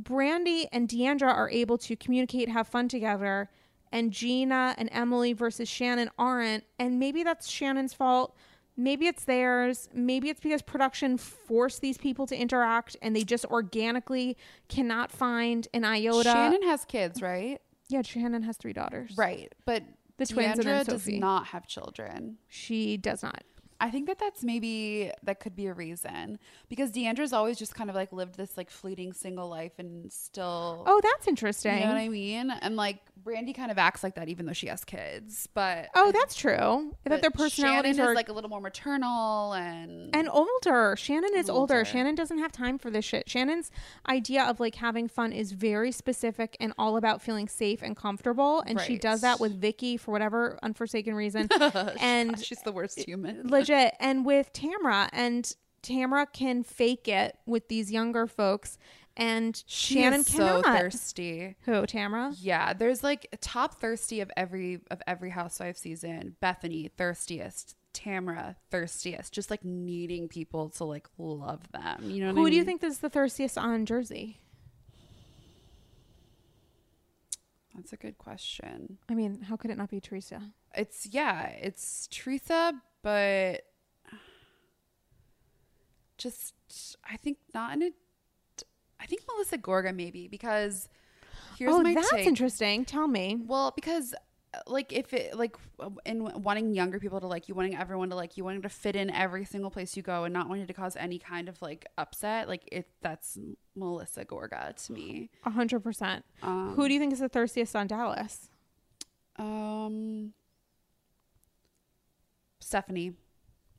Brandi and D'Andra are able to communicate, have fun together, and Gina and Emily versus Shannon aren't. And maybe that's Shannon's fault. Maybe it's theirs. Maybe it's because production forced these people to interact and they just organically cannot find an iota. Shannon has kids, right? yeah, Shannon has three daughters. Right, but The twins and then D'Andra does not have children. She does not. I think that that's maybe that could be a reason because D'Andra's always just kind of like lived this like fleeting single life and still. Oh, that's interesting. you know what I mean? And like Brandi kind of acts like that even though she has kids, but oh, that's true. That their personalities Shannon are is like a little more maternal and and older. Shannon is older. Older. Shannon doesn't have time for this shit. Shannon's idea of like having fun is very specific and all about feeling safe and comfortable. And she does that with Vicki for whatever unforsaken reason. (laughs) and she's the worst human. (laughs) legit. And with Tamra, and Tamra can fake it with these younger folks, and She Shannon is so cannot. thirsty. Who Tamra? Yeah, there's like top thirsty of every of every housewife season. Bethenny thirstiest, Tamra thirstiest, just like needing people to like love them. You know what Who do you think is the thirstiest on Jersey? That's a good question. I mean, how could it not be Teresa? It's yeah, it's Teresa, but just I think not in a. I think Melissa Gorga maybe because here's oh, my that's take. interesting. Tell me. Well, because uh, like if it like in wanting younger people to like you, wanting everyone to like you, wanting to fit in every single place you go, and not wanting to cause any kind of like upset, like it that's Melissa Gorga to me. A hundred percent. Um, Who do you think is the thirstiest on Dallas? Um, Stephanie.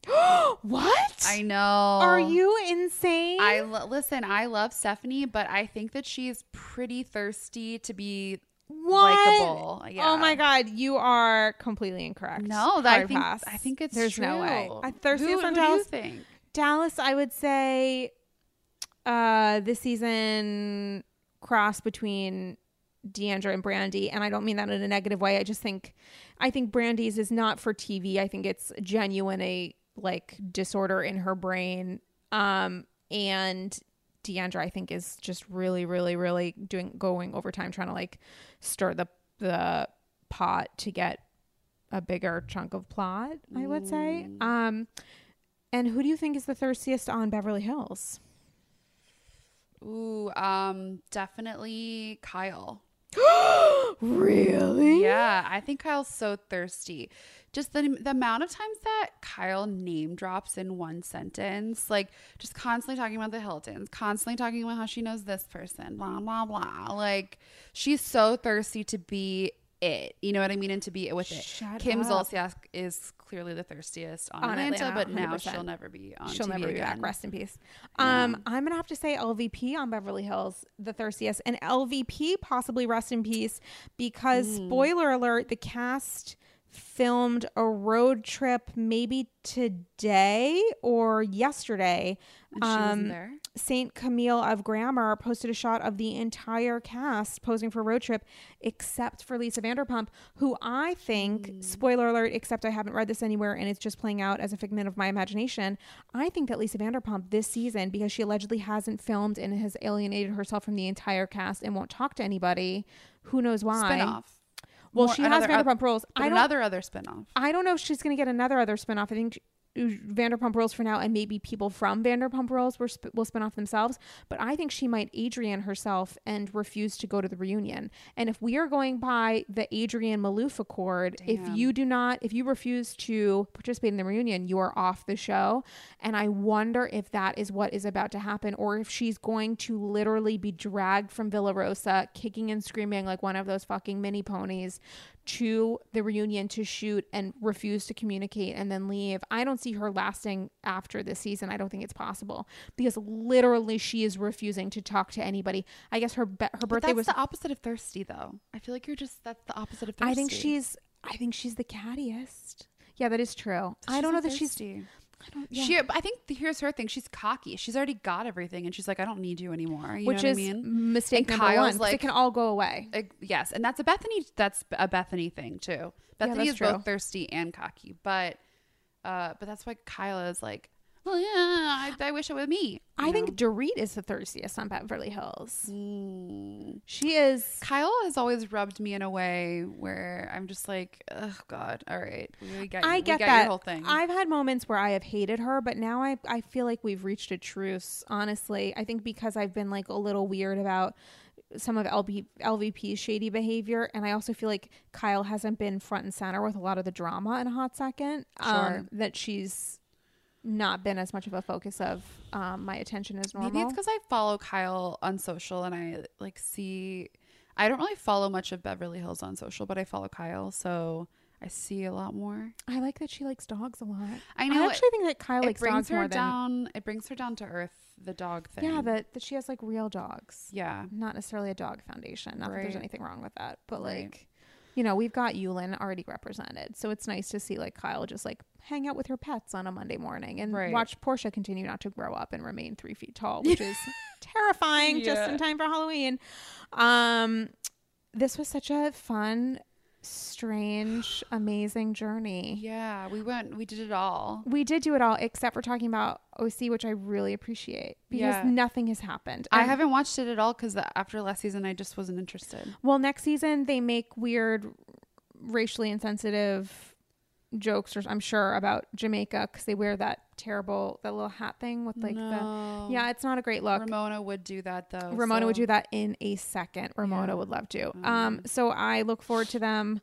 (gasps) What? I know. Are you insane? I lo- listen. I love Stephanie, but I think that she's pretty thirsty to be what? likable. Yeah. Oh my god, you are completely incorrect. No, that I think pass. I think it's there's true. no way. I Who, thirstiest who on do you Dallas. think? Dallas, I would say, uh, this season cross between D'Andra and Brandi, and I don't mean that in a negative way. I just think, I think Brandi's is not for TV. I think it's genuine a like disorder in her brain. Um, and Deandra, I think, is just really, really, really doing going overtime, trying to like stir the the pot to get a bigger chunk of plot. I would say. Um, and who do you think is the thirstiest on Beverly Hills? Ooh, um, definitely Kyle. (gasps) Really? Yeah, I think Kyle's so thirsty. Just the the amount of times that Kyle name drops in one sentence, like just constantly talking about the Hiltons, constantly talking about how she knows this person, blah blah blah. Like she's so thirsty to be it. You know what I mean? And to be with it. Shut Kim up. Zolciak is clearly the thirstiest on, On Atlanta, Atlanta, but now 100%. she'll never be on. She'll TV never be again. back. Rest in peace. Um, I'm gonna have to say LVP on Beverly Hills, the thirstiest, and LVP possibly rest in peace because Hmm. spoiler alert: the cast filmed a road trip maybe today or yesterday. Um. Saint Camille of Grammer posted a shot of the entire cast posing for a road trip, except for Lisa Vanderpump, who I think, Hmm. spoiler alert, except I haven't read this anywhere and it's just playing out as a figment of my imagination. I think that Lisa Vanderpump this season, because she allegedly hasn't filmed and has alienated herself from the entire cast and won't talk to anybody, who knows why? Spinoff. Well, she has another oth- Vanderpump Rules. I don't. another other spinoff. I don't know if she's going to get another other spinoff. I think Vanderpump Rules for now, and maybe people from Vanderpump Rules will, sp- will spin off themselves. But I think she might Adrienne herself and refuse to go to the reunion. And if we are going by the Adrienne Maloof Accord, if you do not, if you refuse to participate in the reunion, you are off the show. And I wonder if that is what is about to happen, or if she's going to literally be dragged from Villa Rosa, kicking and screaming like one of those fucking mini ponies to the reunion to shoot and refuse to communicate and then leave. I don't see her lasting after this season. I don't think it's possible because literally she is refusing to talk to anybody. I guess her be- her birthday that's was the opposite of thirsty, though. I feel like you're just that's the opposite of thirsty. I think she's I think she's the cattiest. Yeah, that is true. I don't know not that she's thirsty. Yeah. She, I think here's her thing. She's cocky. She's already got everything, and she's like, I don't need you anymore. You which know is I mean? mistake And number Kyle's one. like- it can all go away. Uh, yes, and that's a Bethenny. That's a Bethenny thing too. Bethenny that's is true. both thirsty and cocky, but uh, but that's why Kyla is like, well, yeah, I, I wish it was me. I you think know? Dorit is the thirstiest on Beverly Hills. Mm. She is. Kyle has always rubbed me in a way where I'm just like, oh God, all right, we got, I we get got that. your whole thing. I've had moments where I have hated her, but now I I feel like we've reached a truce. Honestly, I think because I've been like a little weird about some of LB, LVP's shady behavior, and I also feel like Kyle hasn't been front and center with a lot of the drama in a hot second. Sure. Um, that she's not been as much of a focus of um, my attention as normal. Maybe it's because I follow Kyle on social and I like see. I don't really follow much of Beverly Hills on social, but I follow Kyle, so I see a lot more. I like that she likes dogs a lot. I know I it- actually think that Kyle it likes brings dogs her more than down. It brings her down to earth. The dog thing. yeah. That that she has like real dogs. yeah. not necessarily a dog foundation. Not that there's anything wrong with that, but Right. like, you know, we've got Yulin already represented, so it's nice to see like Kyle just like hang out with her pets on a Monday morning and Right. watch Portia continue not to grow up and remain three feet tall, which is (laughs) terrifying just in time for Halloween. Um, this was such a fun, strange, amazing journey. Yeah, we went. We did it all. We did do it all except for talking about OC, which I really appreciate because Yeah. nothing has happened. I haven't watched it at all because after last season, I just wasn't interested. Well, next season they make weird, racially insensitive jokes, or I'm sure about Jamaica because they wear that terrible that little hat thing with like no. the yeah. It's not a great look. Ramona would do that though. Ramona would do that in a second. Ramona Yeah. would love to. Um, Um, so I look forward to them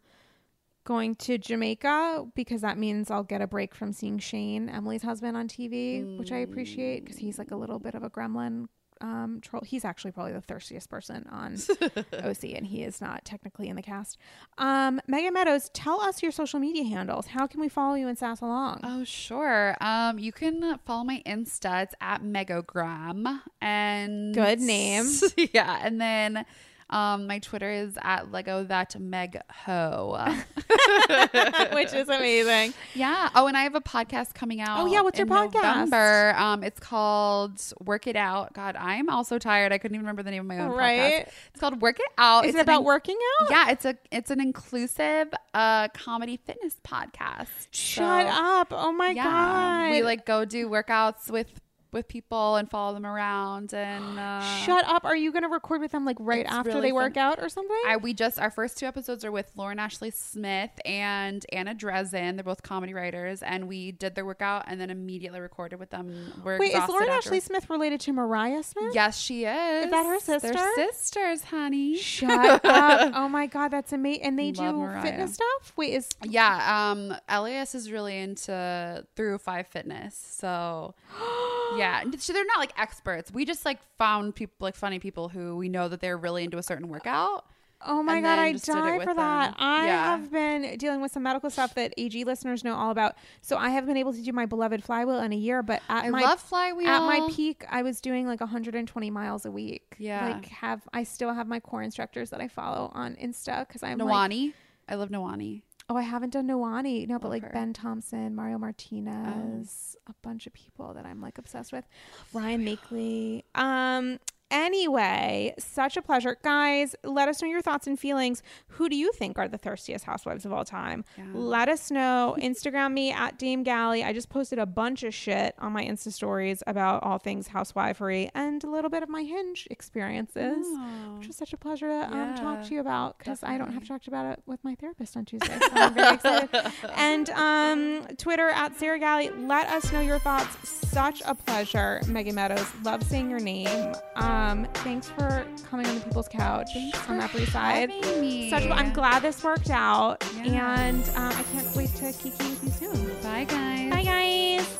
going to Jamaica because that means I'll get a break from seeing Shane, Emily's husband, on TV, which I appreciate because he's like a little bit of a gremlin. Um, troll. He's actually probably the thirstiest person on (laughs) OC, and he is not technically in the cast. Um, Megan Meadows, tell us your social media handles. How can we follow you and sass along? Oh, sure. Um, you can follow my Insta. It's at Megogram. And Good name. (laughs) yeah. And then um, my Twitter is at Lego that Meg Ho. (laughs) which is amazing. yeah. Oh, and I have a podcast coming out. Oh, yeah. What's your podcast? November. Um, it's called Work It Out. God, I'm also tired. I couldn't even remember the name of my own Right. podcast. It's called Work It Out. Is it's it about in- working out? Yeah, it's a it's an inclusive uh comedy fitness podcast. Shut So- up. Oh my yeah, God. we like go do workouts with with people and follow them around and uh, Shut up. Are you going to record with them like right after really they work fun. out or something? I we just our first two episodes are with Lauren Ashley Smith and Anna Drezen. They're both comedy writers, and we did their workout and then immediately recorded with them. We're Wait, is Lauren after- Ashley Smith related to Mariah Smith? Yes, she is is. that her sister? They're sisters, honey. Shut up. (laughs) Oh my God, that's amazing. And they Love do Mariah. fitness stuff? Wait, is. Yeah, um, LAS is really into through five fitness. So (gasps) (gasps) yeah, so they're not like experts. We just like found people like funny people who we know that they're really into a certain workout. Oh my God, I die for that. them. I Yeah. have been dealing with some medical stuff that AG listeners know all about. So I have been able to do my beloved flywheel in a year, but at I my love flywheel. at my peak, I was doing like 120 miles a week. Yeah. like have I still have my core instructors that I follow on Insta because I'm like, Nawani. I love Nawani. Oh, I haven't done Nawani, no, but like her. Ben Thompson, Mario Martinez, a bunch of people that I'm like obsessed with, Ryan Makeley. Um, Anyway, such a pleasure. Guys, let us know your thoughts and feelings. Who do you think are the thirstiest housewives of all time? Yeah. Let us know. Instagram me at Dame Galley. I just posted a bunch of shit on my Insta stories about all things housewifery and a little bit of my hinge experiences, Oh. which was such a pleasure to um, talk to you about because I don't have to talk about it with my therapist on Tuesday. So I'm very excited. (laughs) and um, Twitter at Sarah Galley. Let us know your thoughts. Such a pleasure, Megan Meadows. Love saying your name. Um, thanks for coming on the People's Couch Thanks on for Upper East Side. Such. I'm glad this worked out, Yeah. and um, I can't wait to kiki with you soon. Bye, guys. Bye, guys.